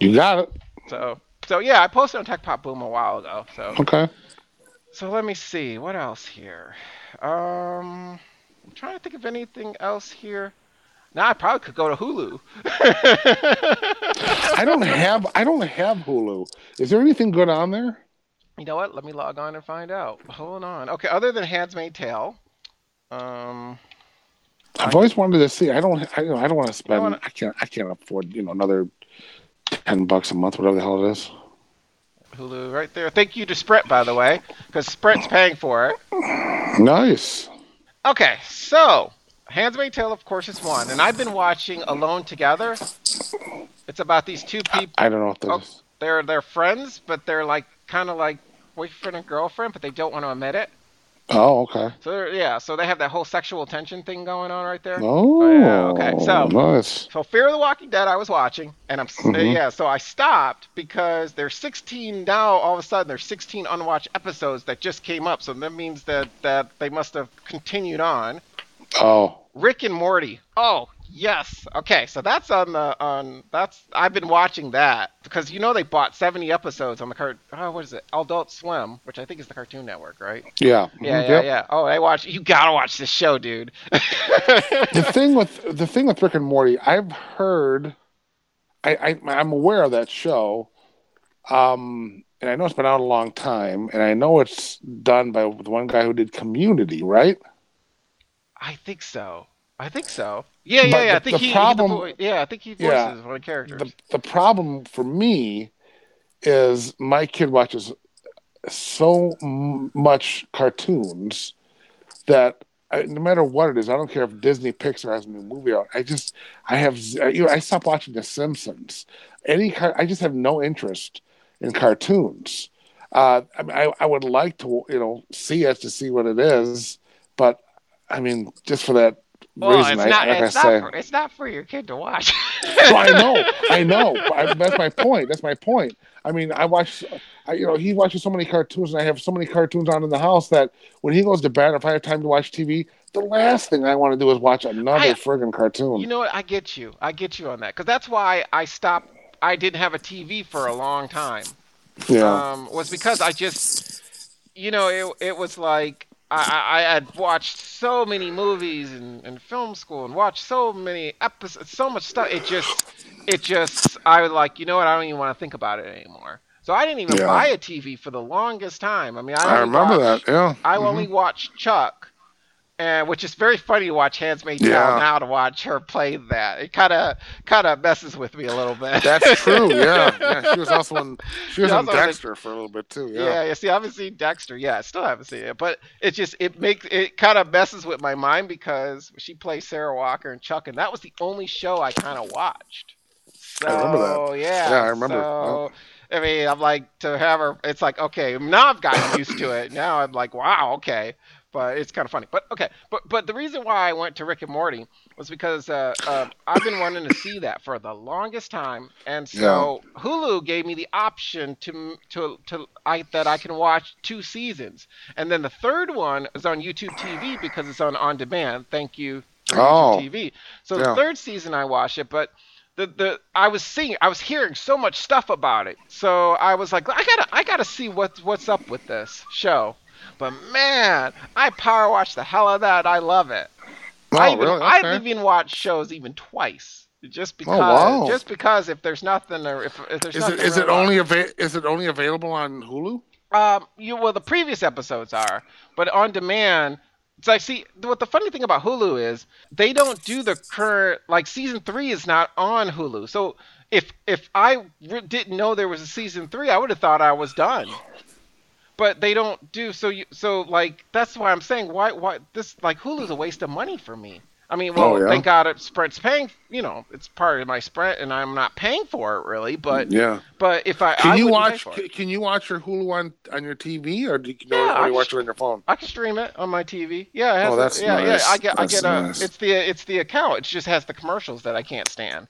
You got it. So, so yeah, I posted on Tech Pop Boom a while ago. So, Okay. so let me see what else here. Um, I'm trying to think of anything else here. Now I probably could go to Hulu. I don't have I don't have Hulu. Is there anything good on there? You know what? Let me log on and find out. Hold on. Okay, other than Handmaid's Tale, um, I've always wanted to see. I don't. I, I don't want to spend. wanna- I can't. I can't afford. You know, another ten bucks a month, whatever the hell it is. Hulu right there. Thank you to Sprint, by the way, because Sprint's paying for it. Nice. Okay, so Handmaid's Tale, of course, is one, and I've been watching Alone Together. It's about these two people. I don't know what that Oh. They're they're friends, but they're like kind of like boyfriend and girlfriend, but they don't want to admit it. Oh, okay. So they're, yeah, so they have that whole sexual tension thing going on right there. Oh, yeah, okay, so- nice. So Fear of the Walking Dead, I was watching, and I'm s Mhm. yeah. So I stopped because there's 16 now. All of a sudden, there's 16 unwatched episodes that just came up. So that means that that they must have continued on. Oh, Rick and Morty. Oh yes. Okay, so that's on the on. That's I've been watching that because you know they bought 70 episodes on the cart. Oh, what is it? Adult Swim, which I think is the Cartoon Network, right? yeah. Yeah, Mhm, yeah, yep. yeah. Oh, I watch. You gotta watch this show, dude. The thing with the thing with Rick and Morty, I've heard. I, I I'm aware of that show, um, and I know it's been out a long time, and I know it's done by the one guy who did Community, right? I think so. I think so. Yeah, yeah, But yeah. I think he, problem- he the vo- yeah, I think he voices Yeah. one of the characters. the the problem for me is my kid watches so much cartoons that I, no matter what it is, I don't care if Disney Pixar has a new movie out. I just I have you know I stopped watching The Simpsons. Any car, I just have no interest in cartoons. Uh, I I would like to you know see it to see what it is, but I mean just for that Well, reason, it's I, not. like It's I not, say, for, it's not for your kid to watch. well, I know, I know. I, that's my point. That's my point. I mean, I watch, I, you know, he watches so many cartoons, and I have so many cartoons on in the house that when he goes to bed, if I have time to watch TV, the last thing I want to do is watch another I- friggin' cartoon. You know what? I get you. I get you on that because that's why I stopped. I didn't have a TV for a long time. yeah, Um, was because I just, you know, it it was like I I, had watched so many movies and, and film school and watched so many episodes, so much stuff. It just it just I was like, you know what? I don't even want to think about it anymore. So I didn't even Yeah. buy a TV for the longest time. I mean, I, I remember watched- that. Yeah, I Mhm. only watched Chuck, and which is very funny to watch Handmaid's Tale Yeah. now to watch her play that. It kind of kind of messes with me a little bit. That's true. Yeah, yeah. She was also in she was She in was in- Dexter for a little bit too. yeah. Yeah, yeah, See, I haven't seen Dexter. Yeah, I still haven't seen it, but it just it makes it kind of messes with my mind because she plays Sarah Walker and Chuck, and that was the only show I kind of watched. So I remember that. yeah, Yeah, I remember. So, I mean, I'm like to have her. It's like okay, now I've gotten used to it. Now I'm like, wow, okay. But it's kind of funny. But okay, but but the reason why I went to Rick and Morty was because uh, uh, I've been wanting to see that for the longest time, and so Hulu gave me the option to to to I that I can watch two seasons, and then the third one is on YouTube TV because it's on on demand. Thank you, for Oh. YouTube TV. So Yeah. the third season I watched it, but the the I was seeing I was hearing so much stuff about it, so I was like I gotta I gotta see what's what's up with this show. But man, I power watch the hell out of that. I love it. Oh, I even, really? I've even watched shows even twice, just because. wow. Just because if there's nothing or if, if there's Is nothing it is it only ava- is it only available on Hulu? um, you well, the previous episodes are, but on demand. So I see what the funny thing about Hulu is they don't do the current like season three is not on Hulu. So if if I re- didn't know there was a season three, I would have thought I was done. But they don't do so. You so like that's why I'm saying why why this like Hulu's a waste of money for me. I mean, well, Oh, yeah? thank God it Sprint's paying. You know, it's part of my Sprint, and I'm not paying for it really. But Yeah. but if I Can I you watch? Can, can you watch your Hulu on on your TV, or do you Yeah, I only watch can- it on your phone? I can stream it on my TV. Yeah, it has Oh, a- that's yeah, nice. yeah. I get, That's I get a. nice. It's the, it's the account. It just has the commercials that I can't stand.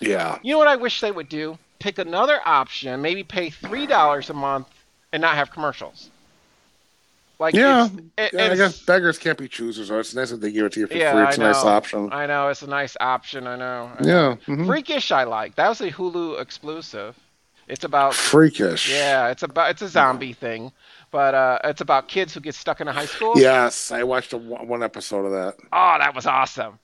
Yeah. You know what I wish they would do? Pick another option. Maybe pay three dollars a month and not have commercials. Like Yeah. it, Yeah, I guess beggars can't be choosers, so it's nice that they give it to you for Yeah, free. It's I a nice option. I know it's a nice option. I know. I know. Yeah. mhm. Freakish, I like. That was a Hulu exclusive. It's about Freakish. yeah, it's about it's a zombie thing, but uh, it's about kids who get stuck in a high school. Yes, I watched a, one episode of that. Oh, that was awesome.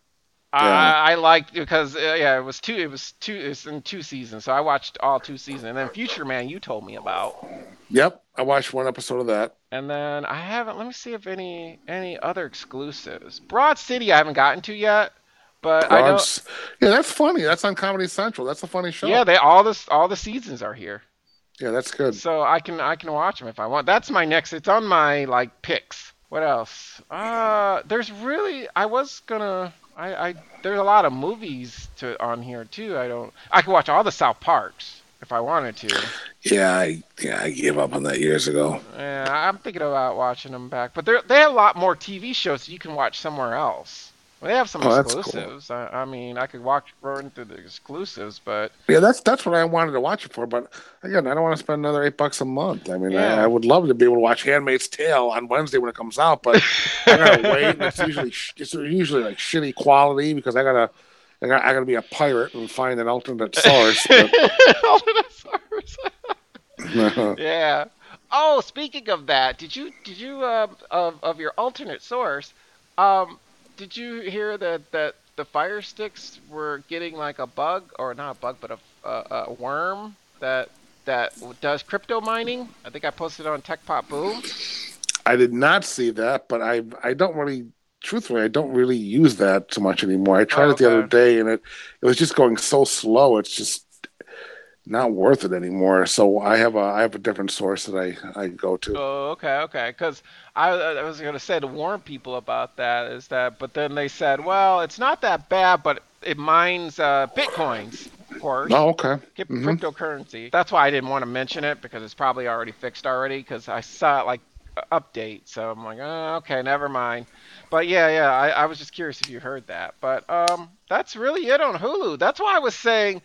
Yeah. I, I liked because uh, yeah, it was two. It was two. It's in two seasons, so I watched all two seasons. And then Future Man, you told me about. Yep, I watched one episode of that. And then I haven't. Let me see if any any other exclusives. Broad City, I haven't gotten to yet, but I know. Yeah, that's funny. That's on Comedy Central. That's a funny show. Yeah, they all this all the seasons are here, yeah, that's good. so I can I can watch them if I want. That's my next. It's on my like picks. What else? Uh, there's really. I was gonna. I, I there's a lot of movies to on here too. I don't. I could watch all the South Parks if I wanted to. Yeah, I yeah I gave up on that years ago. Yeah, I'm thinking about watching them back. But they they have a lot more TV shows you can watch somewhere else. Well, they have some Oh, that's cool. exclusives. I, I mean, I could watch run through the exclusives, but Yeah, that's that's what I wanted to watch it for. But again, I don't want to spend another eight bucks a month. I mean, Yeah. I, I would love to be able to watch *Handmaid's Tale* on Wednesday when it comes out, but I gotta wait. And it's usually it's usually like shitty quality because I gotta I gotta, I gotta be a pirate and find an alternate source. But, yeah. Oh, speaking of that, did you did you uh, of of your alternate source? Um, did you hear that that the fire sticks were getting like a bug or not a bug, but a a, a worm that that does crypto mining? I think I posted on Tech Pop Boom. I did not see that, but I I don't really. Truthfully, I don't really use that too much anymore. I tried Oh, it the oh, other day, and it it was just going so slow. It's just not worth it anymore. So I have a I have a different source that I I go to. Oh, okay, okay. Because I, I was gonna say to warn people about that is that, but then they said, well, it's not that bad, but it mines uh, bitcoins. Of course. Oh, okay. Mhm. cryptocurrency. That's why I didn't want to mention it because it's probably already fixed already because I saw it like update. So I'm like, oh, okay, never mind. But yeah, yeah, I, I was just curious if you heard that. But um, that's really it on Hulu. That's why I was saying,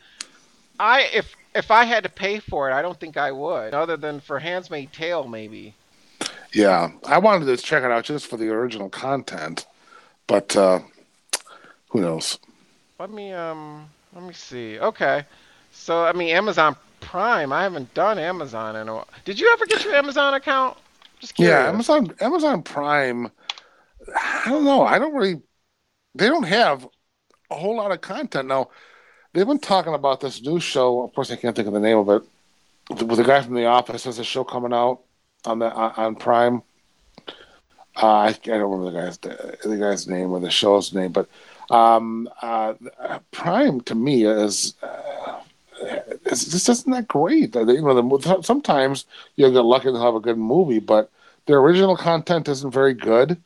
I if if I had to pay for it, I don't think I would. Other than for Handsmaid Tale, maybe. Yeah, I wanted to check it out just for the original content, but uh, who knows? Let me um, let me see. Okay, so I mean Amazon Prime. I haven't done Amazon in a while. Did you ever get your Amazon account? Just curious. Yeah, Amazon Amazon Prime. I don't know. I don't really. They don't have a whole lot of content now. They've been talking about this new show. Of course, I can't think of the name of it. With the guy from The Office, there's a show coming out on the on Prime. Uh, I, I don't remember the guy's the guy's name or the show's name, but um, uh, Prime to me is uh, just isn't that great. You know, the, sometimes you'll get lucky to have a good movie, but the original content isn't very good.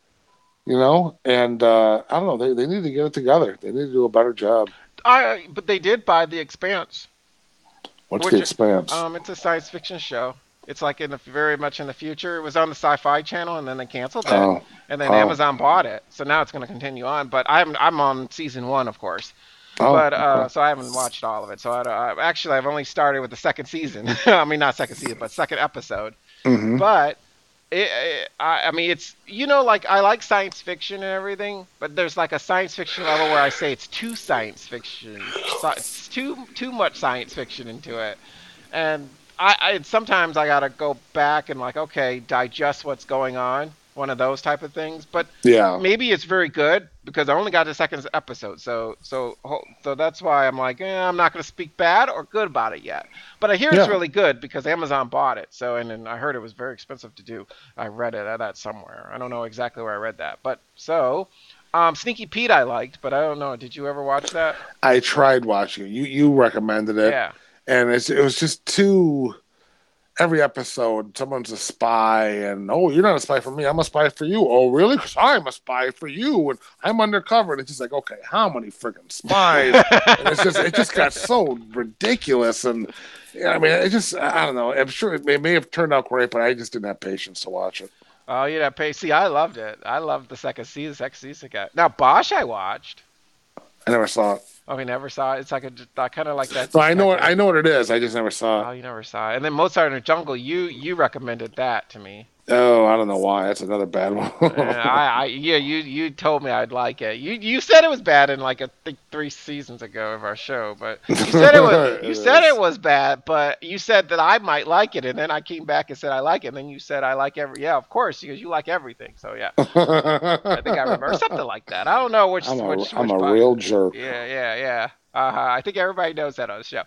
You know, and uh, I don't know. They they need to get it together. They need to do a better job. I but they did buy The Expanse. What's the is- expanse? Um, it's a science fiction show. It's like in the very much in the future. It was on the Sci-Fi Channel, and then they canceled it, oh, and then oh. Amazon bought it. So now it's going to continue on. But I'm I'm on season one, of course. oh, but uh, okay. so I haven't watched all of it. So I, I actually I've only started with the second season. I mean, not second season, but second episode. Mm-hmm. But it, it, I, I mean, it's you know, like I like science fiction and everything, but there's like a science fiction level where I say it's too science fiction. So, it's too too much science fiction into it, and I, I sometimes I gotta go back and like okay, digest what's going on. One of those type of things, but yeah, maybe it's very good because I only got the second episode, so so so that's why I'm like, eh, I'm not going to speak bad or good about it yet. But I hear it's really good because Amazon bought it. So and then I heard it was very expensive to do. I read it at that somewhere. I don't know exactly where I read that, but so. Um, Sneaky Pete I liked, but I don't know. Did you ever watch that? I tried watching it. You you recommended it, Yeah. and it's, it was just too. Every episode, someone's a spy, and oh, you're not a spy for me. I'm a spy for you. Oh, really? Because I'm a spy for you, and I'm undercover. And it's just like, okay, how many freaking spies? and it's just, it just got so ridiculous, and yeah, I mean, it just, I don't know. I'm sure it may, may have turned out great, but I just didn't have patience to watch it. Oh, you that pay. See, I loved it. I loved the second season. Second season now. Bosch, I watched. I never saw it. Oh, we never saw it. It's like a kind of like that. So I know what I know what it is. I just never saw it. Oh, you never saw it. And then Mozart in the Jungle, you you recommended that to me. Oh, I don't know why. That's another bad one. I, I yeah, you you told me I'd like it. You you said it was bad in like I think three seasons ago of our show, but you said it was you said it was bad, but you said that I might like it, and then I came back and said I like it, and then you said I like every yeah, of course, because you like everything. So yeah, I think I remember something like that. I don't know which I'm a, which, I'm which a real jerk. Yeah, yeah, yeah. Uh-huh. I think everybody knows that on the show.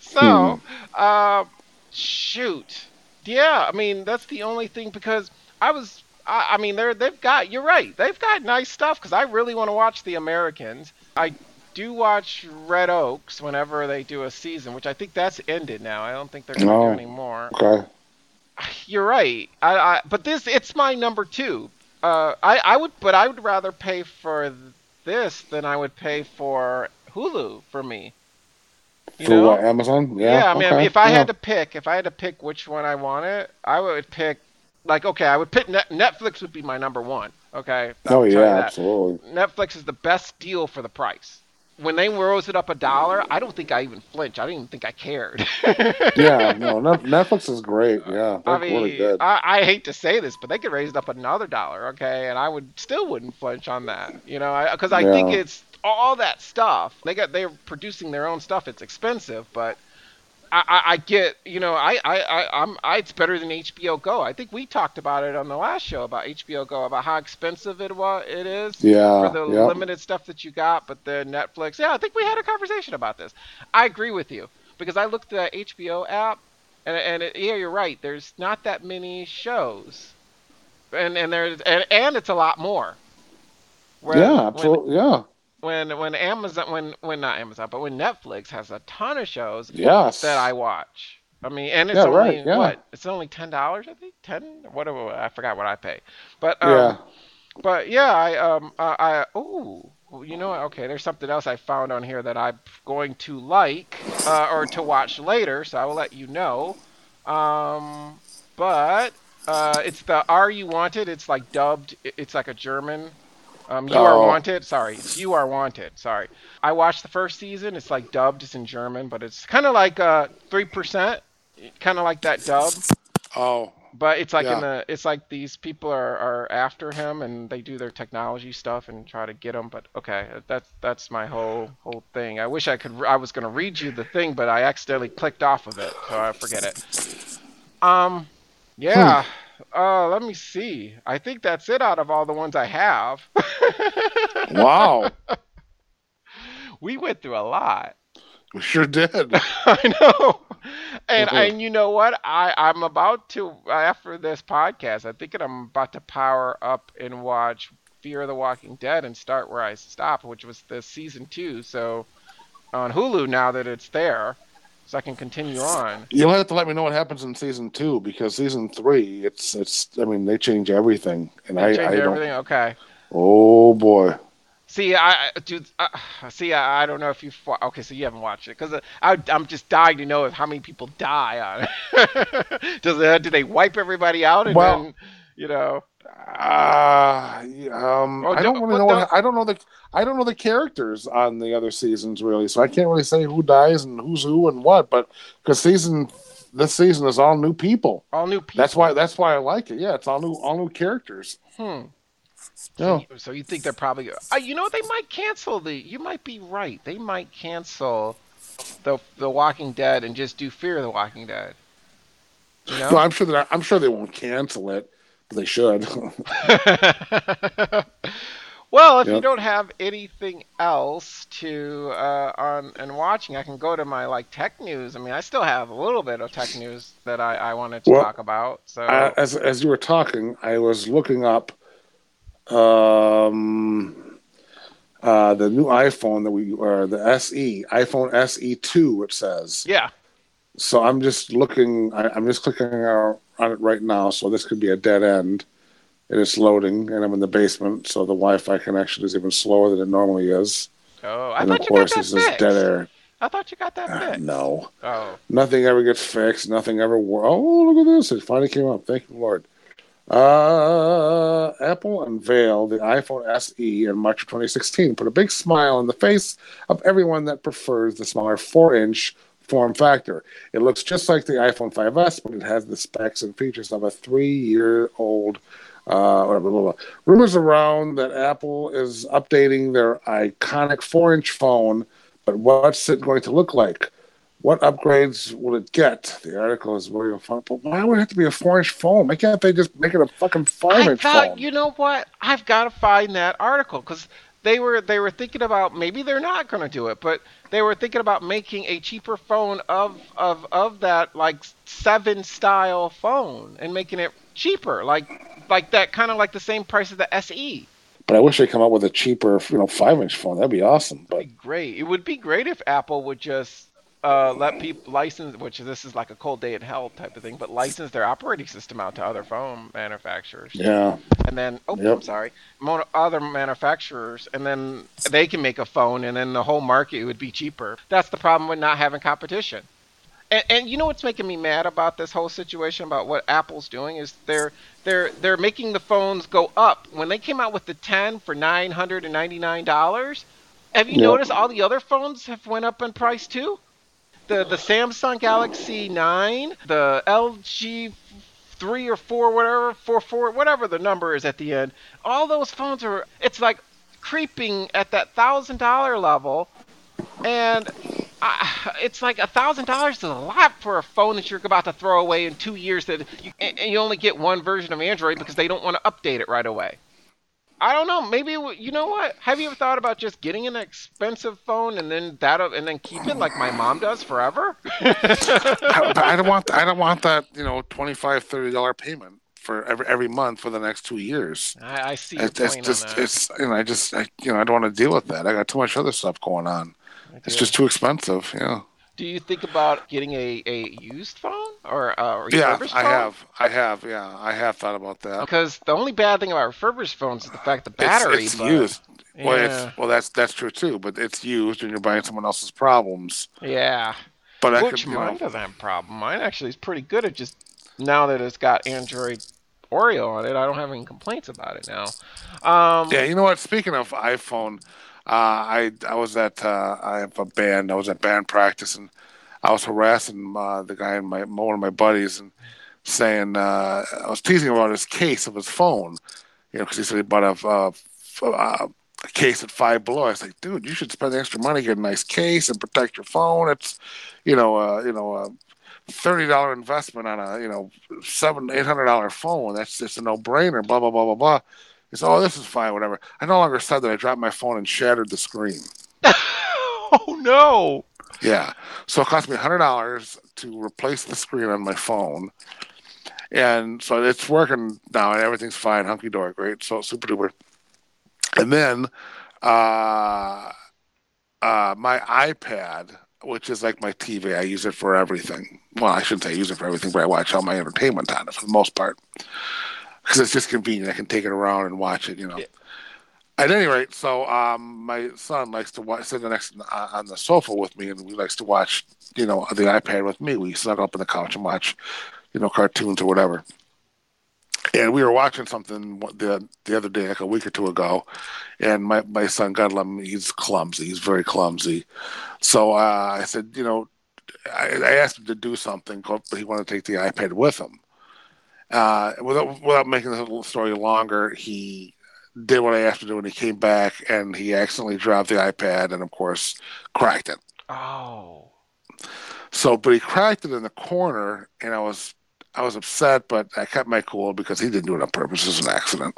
so, um, shoot. Yeah, I mean that's the only thing because I was. I, I mean, they're they've got. You're right. They've got nice stuff because I really want to watch The Americans. I do watch Red Oaks whenever they do a season, which I think that's ended now. I don't think they're going to Oh. do anymore. okay. You're right. I, I but this it's my number two. Uh, I I would but I would rather pay for this than I would pay for Hulu for me. You For know? what? Amazon? Yeah. Yeah, I mean, okay, if I yeah. had to pick, if I had to pick which one I wanted, I would pick, like, okay, I would pick Net- Netflix would be my number one. Okay. Oh yeah, absolutely. Netflix is the best deal for the price. When they rose it up a dollar, I don't think I even flinched. I didn't even think I cared. Yeah, no, Netflix is great. Yeah, I mean, really good. I, I hate to say this, but they could raise it up another dollar, okay, and I would still wouldn't flinch on that, you know, because I, think Yeah. it's all that stuff. They got they're producing their own stuff. It's expensive, but I, I, I get, you know, I, I, I, I'm, I, it's better than HBO Go. I think we talked about it on the last show about HBO Go about how expensive it was, it is yeah, for the yeah. limited stuff that you got, but the Netflix. Yeah, I think we had a conversation about this. I agree with you because I looked at the HBO app, and and it, yeah, you're right. There's not that many shows, and and there's and, and it's a lot more. Where- yeah, when- absolutely. Yeah, When when Amazon when when not Amazon but when Netflix has a ton of shows yes. that I watch. I mean, and it's Yeah, only right, yeah. what? It's only ten dollars, I think. Ten? Whatever. I forgot what I pay. But um, yeah, but yeah, I um I, I oh you know what? Okay, there's something else I found on here that I'm going to like uh, or to watch later, so I will let you know. Um, but uh, it's the Are You Wanted? It's like dubbed. It's like a German. Um, you are Oh. wanted. Sorry, you are wanted. Sorry. I watched the first season. It's like dubbed. It's in German, but it's kind of like uh three percent, kind of like that dub. Oh, But it's like Yeah. in the it's like these people are, are after him and they do their technology stuff and try to get him. But okay, that's that's my whole whole thing. I wish I could I was gonna read you the thing, but I accidentally clicked off of it, so I forget it. Um, yeah. Uh, let me see. I think that's it out of all the ones I have. wow. we went through a lot. we sure did. I know. And Mhm. and you know what? I I'm about to after this podcast. I think I'm about to power up and watch Fear of the Walking Dead and start where I stopped, which was the season two. So on Hulu now that it's there, so I can continue on. You'll have to let me know what happens in season two because season three, it's it's. I mean, they change everything, and I, Change I don't. everything. Okay. Oh boy. See, I dude. Uh, see, I, I don't know if you. Okay, so you haven't watched it because I I'm just dying to know if how many people die on it. Does it, do they wipe everybody out and Well- then you know? Uh, um, Oh, I don't really know. What, I don't know the I don't know the characters on the other seasons really, so I can't really say who dies and who's who and what. But because season this season is all new people. All new people. That's why that's why I like it. Yeah, it's all new all new characters. Hmm. Yeah. So, so you think they're probably? Uh, you know, they might cancel the. You might be right. They might cancel the the Walking Dead and just do Fear of the Walking Dead. You know? No, I'm sure that I'm sure they won't cancel it, they should. well, if you don't have anything else to uh, on and watching, I can go to my like tech news. I mean, I still have a little bit of tech news that I, I wanted to Well, talk about. So uh, as as you were talking, I was looking up um, uh, the new iPhone that we or the SE iPhone SE two. It says. yeah, So I'm just looking. I, I'm just clicking on on it right now. So this could be a dead end. It is loading, and I'm in the basement, so the Wi-Fi connection is even slower than it normally is. oh, I and thought of you got course, that this is fixed. dead air. I thought you got that Ah, fixed. no, Oh, nothing ever gets fixed. Nothing ever. Wor- oh, look at this! It finally came up. Thank you, Lord. Uh, Apple unveiled the iPhone SE in March of 2016. Put a big smile on the face of everyone that prefers the smaller four-inch form factor. It looks just like the iPhone 5S, but it has the specs and features of a three-year-old. Uh, blah, blah, blah. Rumors around that Apple is updating their iconic four-inch phone, but what's it going to look like? What upgrades will it get? The article is very fun, but why would it have to be a four-inch phone? Why can't they just make it a fucking five-inch phone? you know what? I've got to find that article because they were they were thinking about maybe they're not going to do it, but they were thinking about making a cheaper phone of of of that like seven style phone and making it cheaper, like like that kind of like the same price as the SE. But I wish they come up with a cheaper, you know, five-inch phone. That'd be awesome. But That'd be great. It would be great if Apple would just uh, let people license, which this is like a cold day in hell type of thing, but license their operating system out to other phone manufacturers. yeah, and then oh Yep. I'm sorry, other manufacturers, and then they can make a phone, and then the whole market would be cheaper. That's the problem with not having competition. And, and you know what's making me mad about this whole situation about what Apple's doing is they're they're they're making the phones go up. When they came out with the 10 for nine hundred and ninety nine dollars, have you Yep. noticed all the other phones have went up in price too? The the Samsung Galaxy 9, the LG three or four, whatever, four, four, whatever the number is at the end. All those phones are, it's like creeping at that thousand dollar level, and I, it's like a thousand dollars is a lot for a phone that you're about to throw away in two years. That you, and and you only get one version of Android because they don't want to update it right away. I don't know. Maybe you know what? Have you ever thought about just getting an expensive phone and then that and then keep it like my mom does forever? I, but I don't want. I don't want that. You know, twenty-five, thirty dollar payment for every every month for the next two years. I, I see your It's, just. that. It's. You know, I just. I, you know, I don't want to deal with that. I got too much other stuff going on. It's just too expensive. Yeah. Do you think about getting a, a used phone or uh, or Yeah, refurbished iPhone? have. I have. Yeah, I have thought about that. Because the only bad thing about refurbished phones is the fact the It's- battery. It's, but- used. Well, Yeah. it's, well, that's that's true too. But it's used, and you're buying someone else's problems. Yeah. But I Which could, mine know, doesn't have a problem. Mine actually is pretty good at just now that it's got Android Oreo on it. I don't have any complaints about it now. Um, yeah. You know what? Speaking of iPhone, I I was at uh, I have a band. I was at band practice, and I was harassing uh, the guy and my one of my buddies, and saying uh, I was teasing about his case of his phone. You know, because he said he bought a, uh, uh, a case at Five Below. I was like, dude, you should spend the extra money get a nice case and protect your phone. It's, you know, uh, you know, a thirty dollar investment on a you know seven eight hundred dollar phone. That's just a no brainer. Blah blah blah blah blah. He said, oh, this is fine, whatever. I no longer said that I dropped my phone and shattered the screen. oh no! Yeah. So it cost me hundred dollars to replace the screen on my phone. And so it's working now and everything's fine, hunky dory, great. So super duper. And then uh uh my iPad, which is like my TV, I use it for everything. Well, I shouldn't say I use it for everything, but I watch all my entertainment on it for the most part. Because it's just convenient. I can take it around and watch it, you know. Yeah. At any rate, so um, my son likes to watch, sit the next uh, on the sofa with me, and he likes to watch, you know, the iPad with me. We snuggle up on the couch and watch, you know, cartoons or whatever. And we were watching something the the other day, like a week or two ago, and my my son, God love him, he's clumsy. He's very clumsy. So uh, I said, you know, I, I asked him to do something, but he wanted to take the iPad with him. Uh, without without making the whole story longer, he did what I asked him to do, and he came back and he accidentally dropped the iPad, and of course, cracked it. Oh. So, but he cracked it in the corner, and I was I was upset, but I kept my cool because he didn't do it on purpose. It was an accident.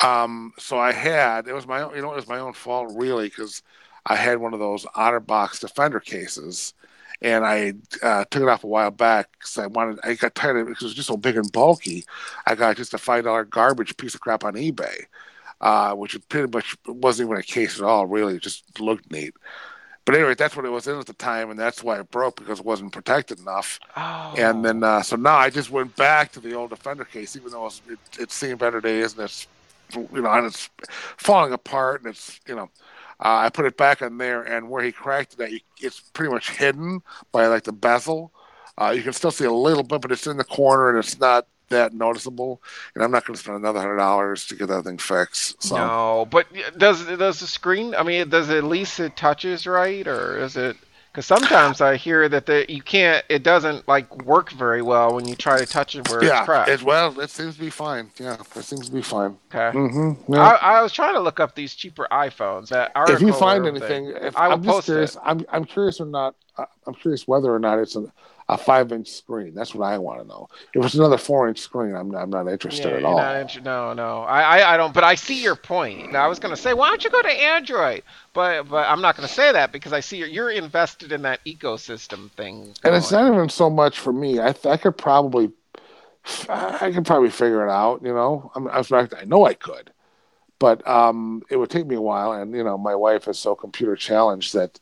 Um, so I had it was my own, you know it was my own fault really because I had one of those OtterBox Defender cases, and I uh, took it off a while back because I wanted I got tired of it because it was just so big and bulky. I got just a five dollar garbage piece of crap on eBay, uh, which pretty much wasn't even a case at all. Really, it just looked neat. But anyway, that's what it was in at the time, and that's why it broke because it wasn't protected enough. Oh. And then, uh, so now I just went back to the old Defender case, even though it's, it, it's seen better days and it's, you know, and it's falling apart and it's, you know, uh, I put it back in there, and where he cracked it, it's pretty much hidden by like the bezel. Uh, you can still see a little bit, but it's in the corner and it's not that noticeable. And I'm not going to spend another hundred dollars to get that thing fixed. So. No, but does does the screen? I mean, does it at least it touches right, or is it? Because sometimes I hear that the, you can't. It doesn't like work very well when you try to touch it where it's Yeah, cracked. it, well, it seems to be fine. Yeah, it seems to be fine. okay. Mm-hmm. I, I was trying to look up these cheaper iPhones. That if you find anything, if, I will I'm just post curious. it. I'm I'm curious or not. I'm curious whether or not it's a, a five inch screen. That's what I want to know. If it's another four inch screen, I'm not, I'm not interested Yeah, at all. inter- no, no. I, I, I don't. But I see your point. Now, I was gonna say, why don't you go to Android? But, but I'm not gonna say that because I see you're, you're invested in that ecosystem thing. and it's not even so much for me. I th- I could probably I could probably figure it out. You know, I'm, in fact, I know I could, but um, it would take me a while. And you know, my wife is so computer challenged that.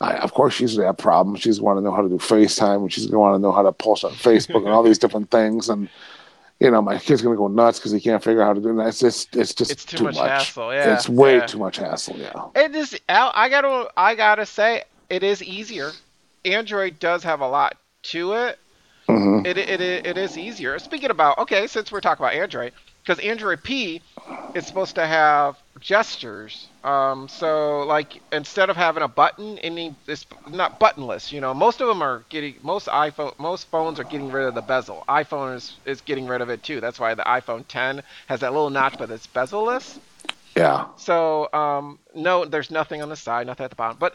I, of course, she's gonna have problems. She's going to know how to do FaceTime, and she's going to want to know how to post on Facebook and all these different things. And you know, my kid's going to go nuts because he can't figure out how to do that. It's just, it's just It's too, much, hassle. Yeah, it's way yeah. too much hassle. Yeah. It is. I gotta. I gotta say, it is easier. Android does have a lot to it. hmm It it it, it is easier. Speaking about okay, since we're talking about Android, because Android P is supposed to have gestures. Um, so like instead of having a button, any it's not buttonless. You know, most of them are getting most iPhone most phones are getting rid of the bezel. iPhone is is getting rid of it too. That's why the iPhone 10 has that little notch, but it's bezel-less. Yeah. So um, no, there's nothing on the side, nothing at the bottom. But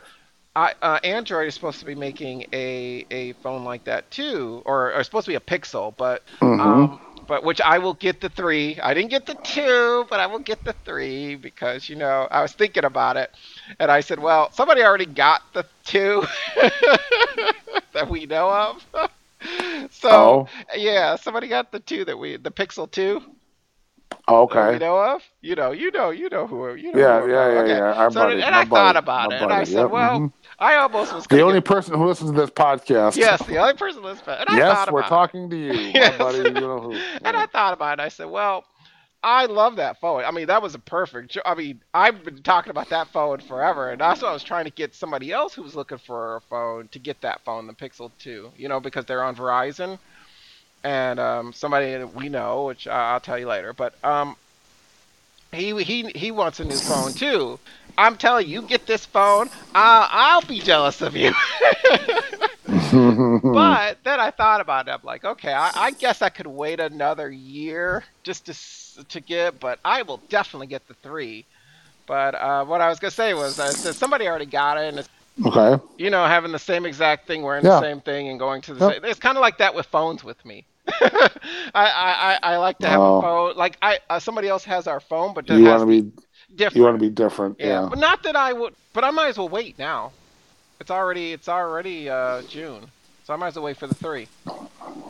I, uh, Android is supposed to be making a, a phone like that too, or, or supposed to be a Pixel, but Mhm. um, but which I will get the three. I didn't get the two, but I will get the three because you know I was thinking about it, and I said, well, somebody already got the two that we know of. so Oh. yeah, somebody got the two that we the Pixel two Oh, that we okay. know of. You know, you know, you know who you know. Yeah, who yeah, yeah. Okay. yeah. Our So, buddy, and I thought about it, and I buddy, said, yep, well, mhm. I almost was the only get- person who listens to this podcast. yes, the only person listening. And I yes, we're talking to you, Yes. buddy. You know who? And I thought about it. I said, well, I love that phone. I mean, that was a perfect. I mean, I've been talking about that phone forever, and that's why I was trying to get somebody else who was looking for a phone to get that phone, the Pixel 2. You know, because they're on Verizon, and um, somebody that we know, which I'll tell you later. But um, he he he wants a new phone too. I'm telling you, you get this phone, I'll, I'll be jealous of you. but then I thought about it. I'm like, okay, I, I guess I could wait another year just to to get, but I will definitely get the three. But uh, what I was gonna say was, I said somebody already got it, and it's, okay. you know, having the same exact thing, wearing Yeah. the same thing, and going to the Yep. same. It's kind of like that with phones with me. I, I, I like to have Oh. a phone. Like I, uh, somebody else has our phone, but it You want to be different. you want to be different. Yeah, Yeah. but not that I would. But I might as well wait now. It's already it's already uh, June, so I might as well wait for the three.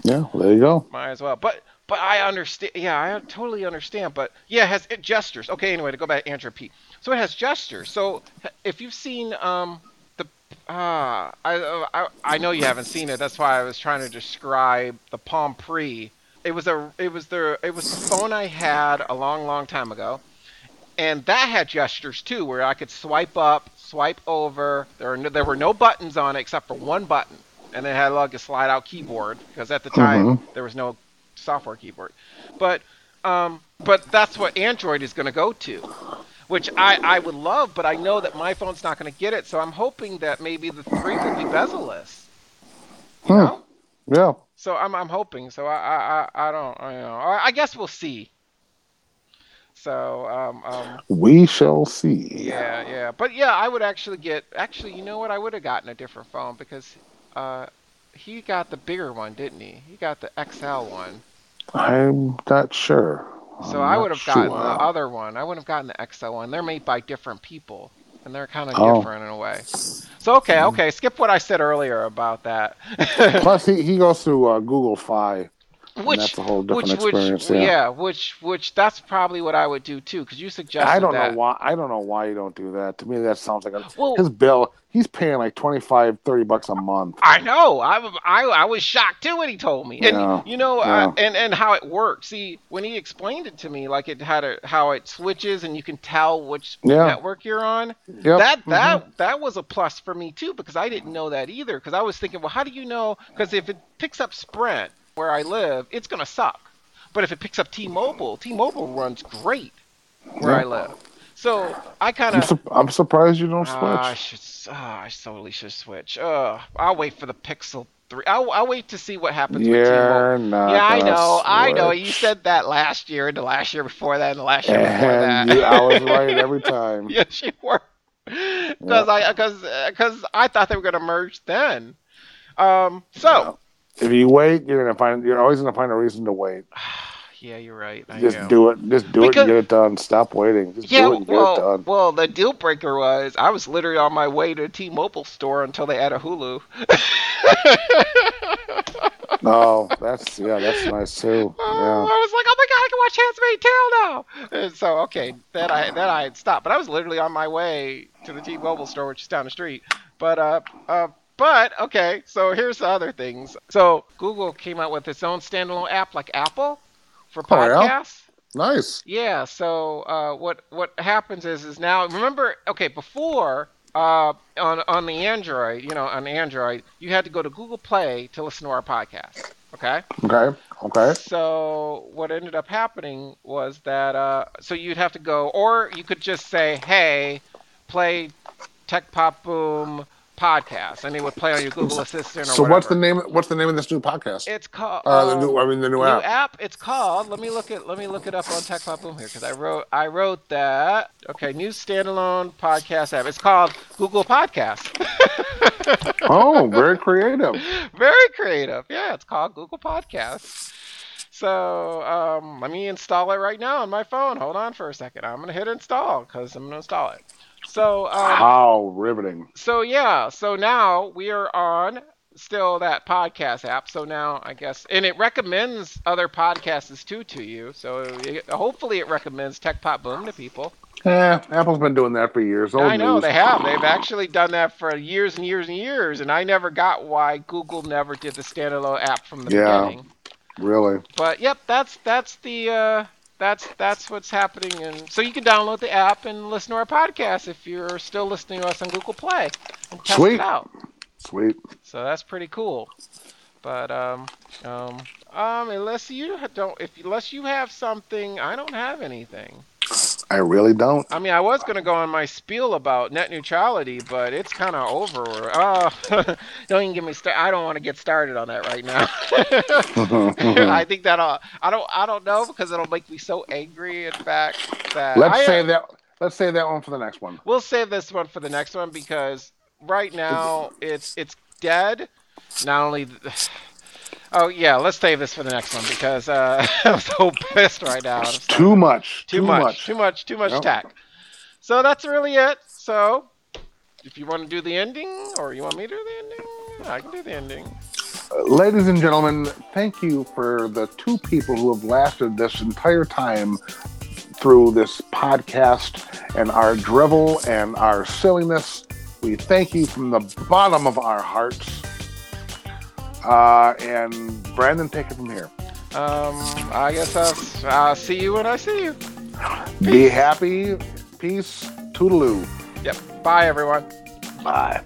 Yeah. There you go. Might as well. But but I understand. Yeah, I totally understand. But yeah, it has it gestures. Okay, anyway, to go back to Android P. So it has gestures. So if you've seen um the uh I I I know you haven't seen it. That's why I was trying to describe the Palm Pre. It was a it was the it was the phone I had a long long time ago. And that had gestures too, where I could swipe up, swipe over. There were no, there were no buttons on it except for one button, and it had like a slide out keyboard because at the time there was no software keyboard. But um, but that's what Android is going to go to, which I, I would love, but I know that my phone's not going to get it. So I'm hoping that maybe the three will be bezel-less. You Hmm. know? Yeah. So I'm I'm hoping. So I I I, don't I know. I I guess we'll see. So um um We shall see. yeah yeah, but yeah, I would actually get. Actually, you know what? I would have gotten a different phone because uh he got the bigger one, didn't he? He got the XL one. I'm not sure. So I'm I would have gotten sure. the other one. I wouldn't have gotten the XL one. They're made by different people, and they're kind of Oh. different in a way. So okay, okay, skip what I said earlier about that. Plus, he, he goes through uh, Google Fi. And which, that's a whole different which, experience. which, yeah. which, which, that's probably what I would do too, because you suggested I don't that. know why. I don't know why you don't do that. To me, that sounds like a, Well- his bill. He's paying like 25, 30 bucks a month. I know. I, I, I was shocked too when he told me. And Yeah, you know, yeah. uh, and and how it works. See, when he explained it to me, like it had a how it switches and you can tell which Yeah. network you're on. Yep. That mhm. that that was a plus for me too because I didn't know that either. Because I was thinking, well, how do you know? Because if it picks up Sprint where I live, it's gonna suck. But if it picks up T-Mobile, T-Mobile runs great where Yeah. I live. So I kind I'm, of. su- I'm surprised you don't switch. Ah, I should. ah, I totally should switch. Uh, I'll wait for the Pixel Three. I'll, I'll wait to see what happens with T-Mobile. You're. Yeah, I know. I know. You said that last year, and the last year before that, and the last year before that. you, I was right every time. yes, you were. Because I, because, because I thought they were gonna merge then. Um. So. If you wait, you're gonna find. You're always gonna find a reason to wait. Yeah, you're right. I Just am. do it. Just do Because- it and get it done. Stop waiting. Just Yeah, do it and get it well, done. well, the deal breaker was I was literally on my way to a T-Mobile store until they had a Hulu. No, that's yeah, that's nice too. Yeah. I was like, oh my god, I can watch Handmaid's Tale now. And so okay, then I then I had stopped, but I was literally on my way to the T-Mobile store, which is down the street. But uh, uh, but okay, so here's the other things. So Google came out with its own standalone app, like Apple, for Oh, yeah? podcasts. Nice. Yeah. So uh, what what happens is is now remember okay before uh, on on the Android you know on Android you had to go to Google Play to listen to our podcast. Okay. Okay. Okay. So what ended up happening was that uh, so you'd have to go or you could just say hey play Tech Pop Boom podcast and it would play on your Google Assistant or So what's the name? What's the name of this new podcast? It's called Uh, the um, new. I mean, the new new app. app. It's called. Let me look at. Let me look it up on Tech Pop Boom here because I wrote. I wrote that. Okay, new standalone podcast app. It's called Google Podcast. Oh, very creative. Very creative. Yeah, it's called Google Podcast. So um, let me install it right now on my phone. Hold on for a second. I'm gonna hit install because I'm gonna install it. So um, How riveting. so yeah, so now we are on still that podcast app. So now I guess, and it recommends other podcasts too to you. So it, hopefully it recommends Tech Pop Boom to people. Yeah, Apple's been doing that for years. Old I know news. they have. They've actually done that for years and years and years, and I never got why Google never did the standalone app from the Yeah. beginning. Really. But yep, that's that's the uh, that's that's what's happening. And so you can download the app and listen to our podcast if you're still listening to us on Google Play and test Sweet. it out. Sweet. So that's pretty cool. But um um um unless you don't if unless you have something, I don't have anything. I really don't. I mean, I was gonna go on my spiel about net neutrality, but it's kind of over. Oh, don't even get me started. I don't want to get started on that right now. I think that'll. Uh, I don't. I don't know because it'll make me so angry. In fact, that let's I, save that. Let's save that one for the next one. We'll save this one for the next one because right now it's it's dead. Not only. Oh yeah, let's save this for the next one because uh, I'm so pissed right now. Too much. too, much, too much, too much Yep. tack. So that's really it. So if you want to do the ending, or you want me to do the ending, I can do the ending. Ladies and gentlemen, thank you for the two people who have lasted this entire time through this podcast and our drivel and our silliness. We thank you from the bottom of our hearts. Uh, and Brandon, take it from here. Um, I guess I'll, I'll see you when I see you. Be happy. Peace. Toodaloo. Yep. Bye, everyone. Bye.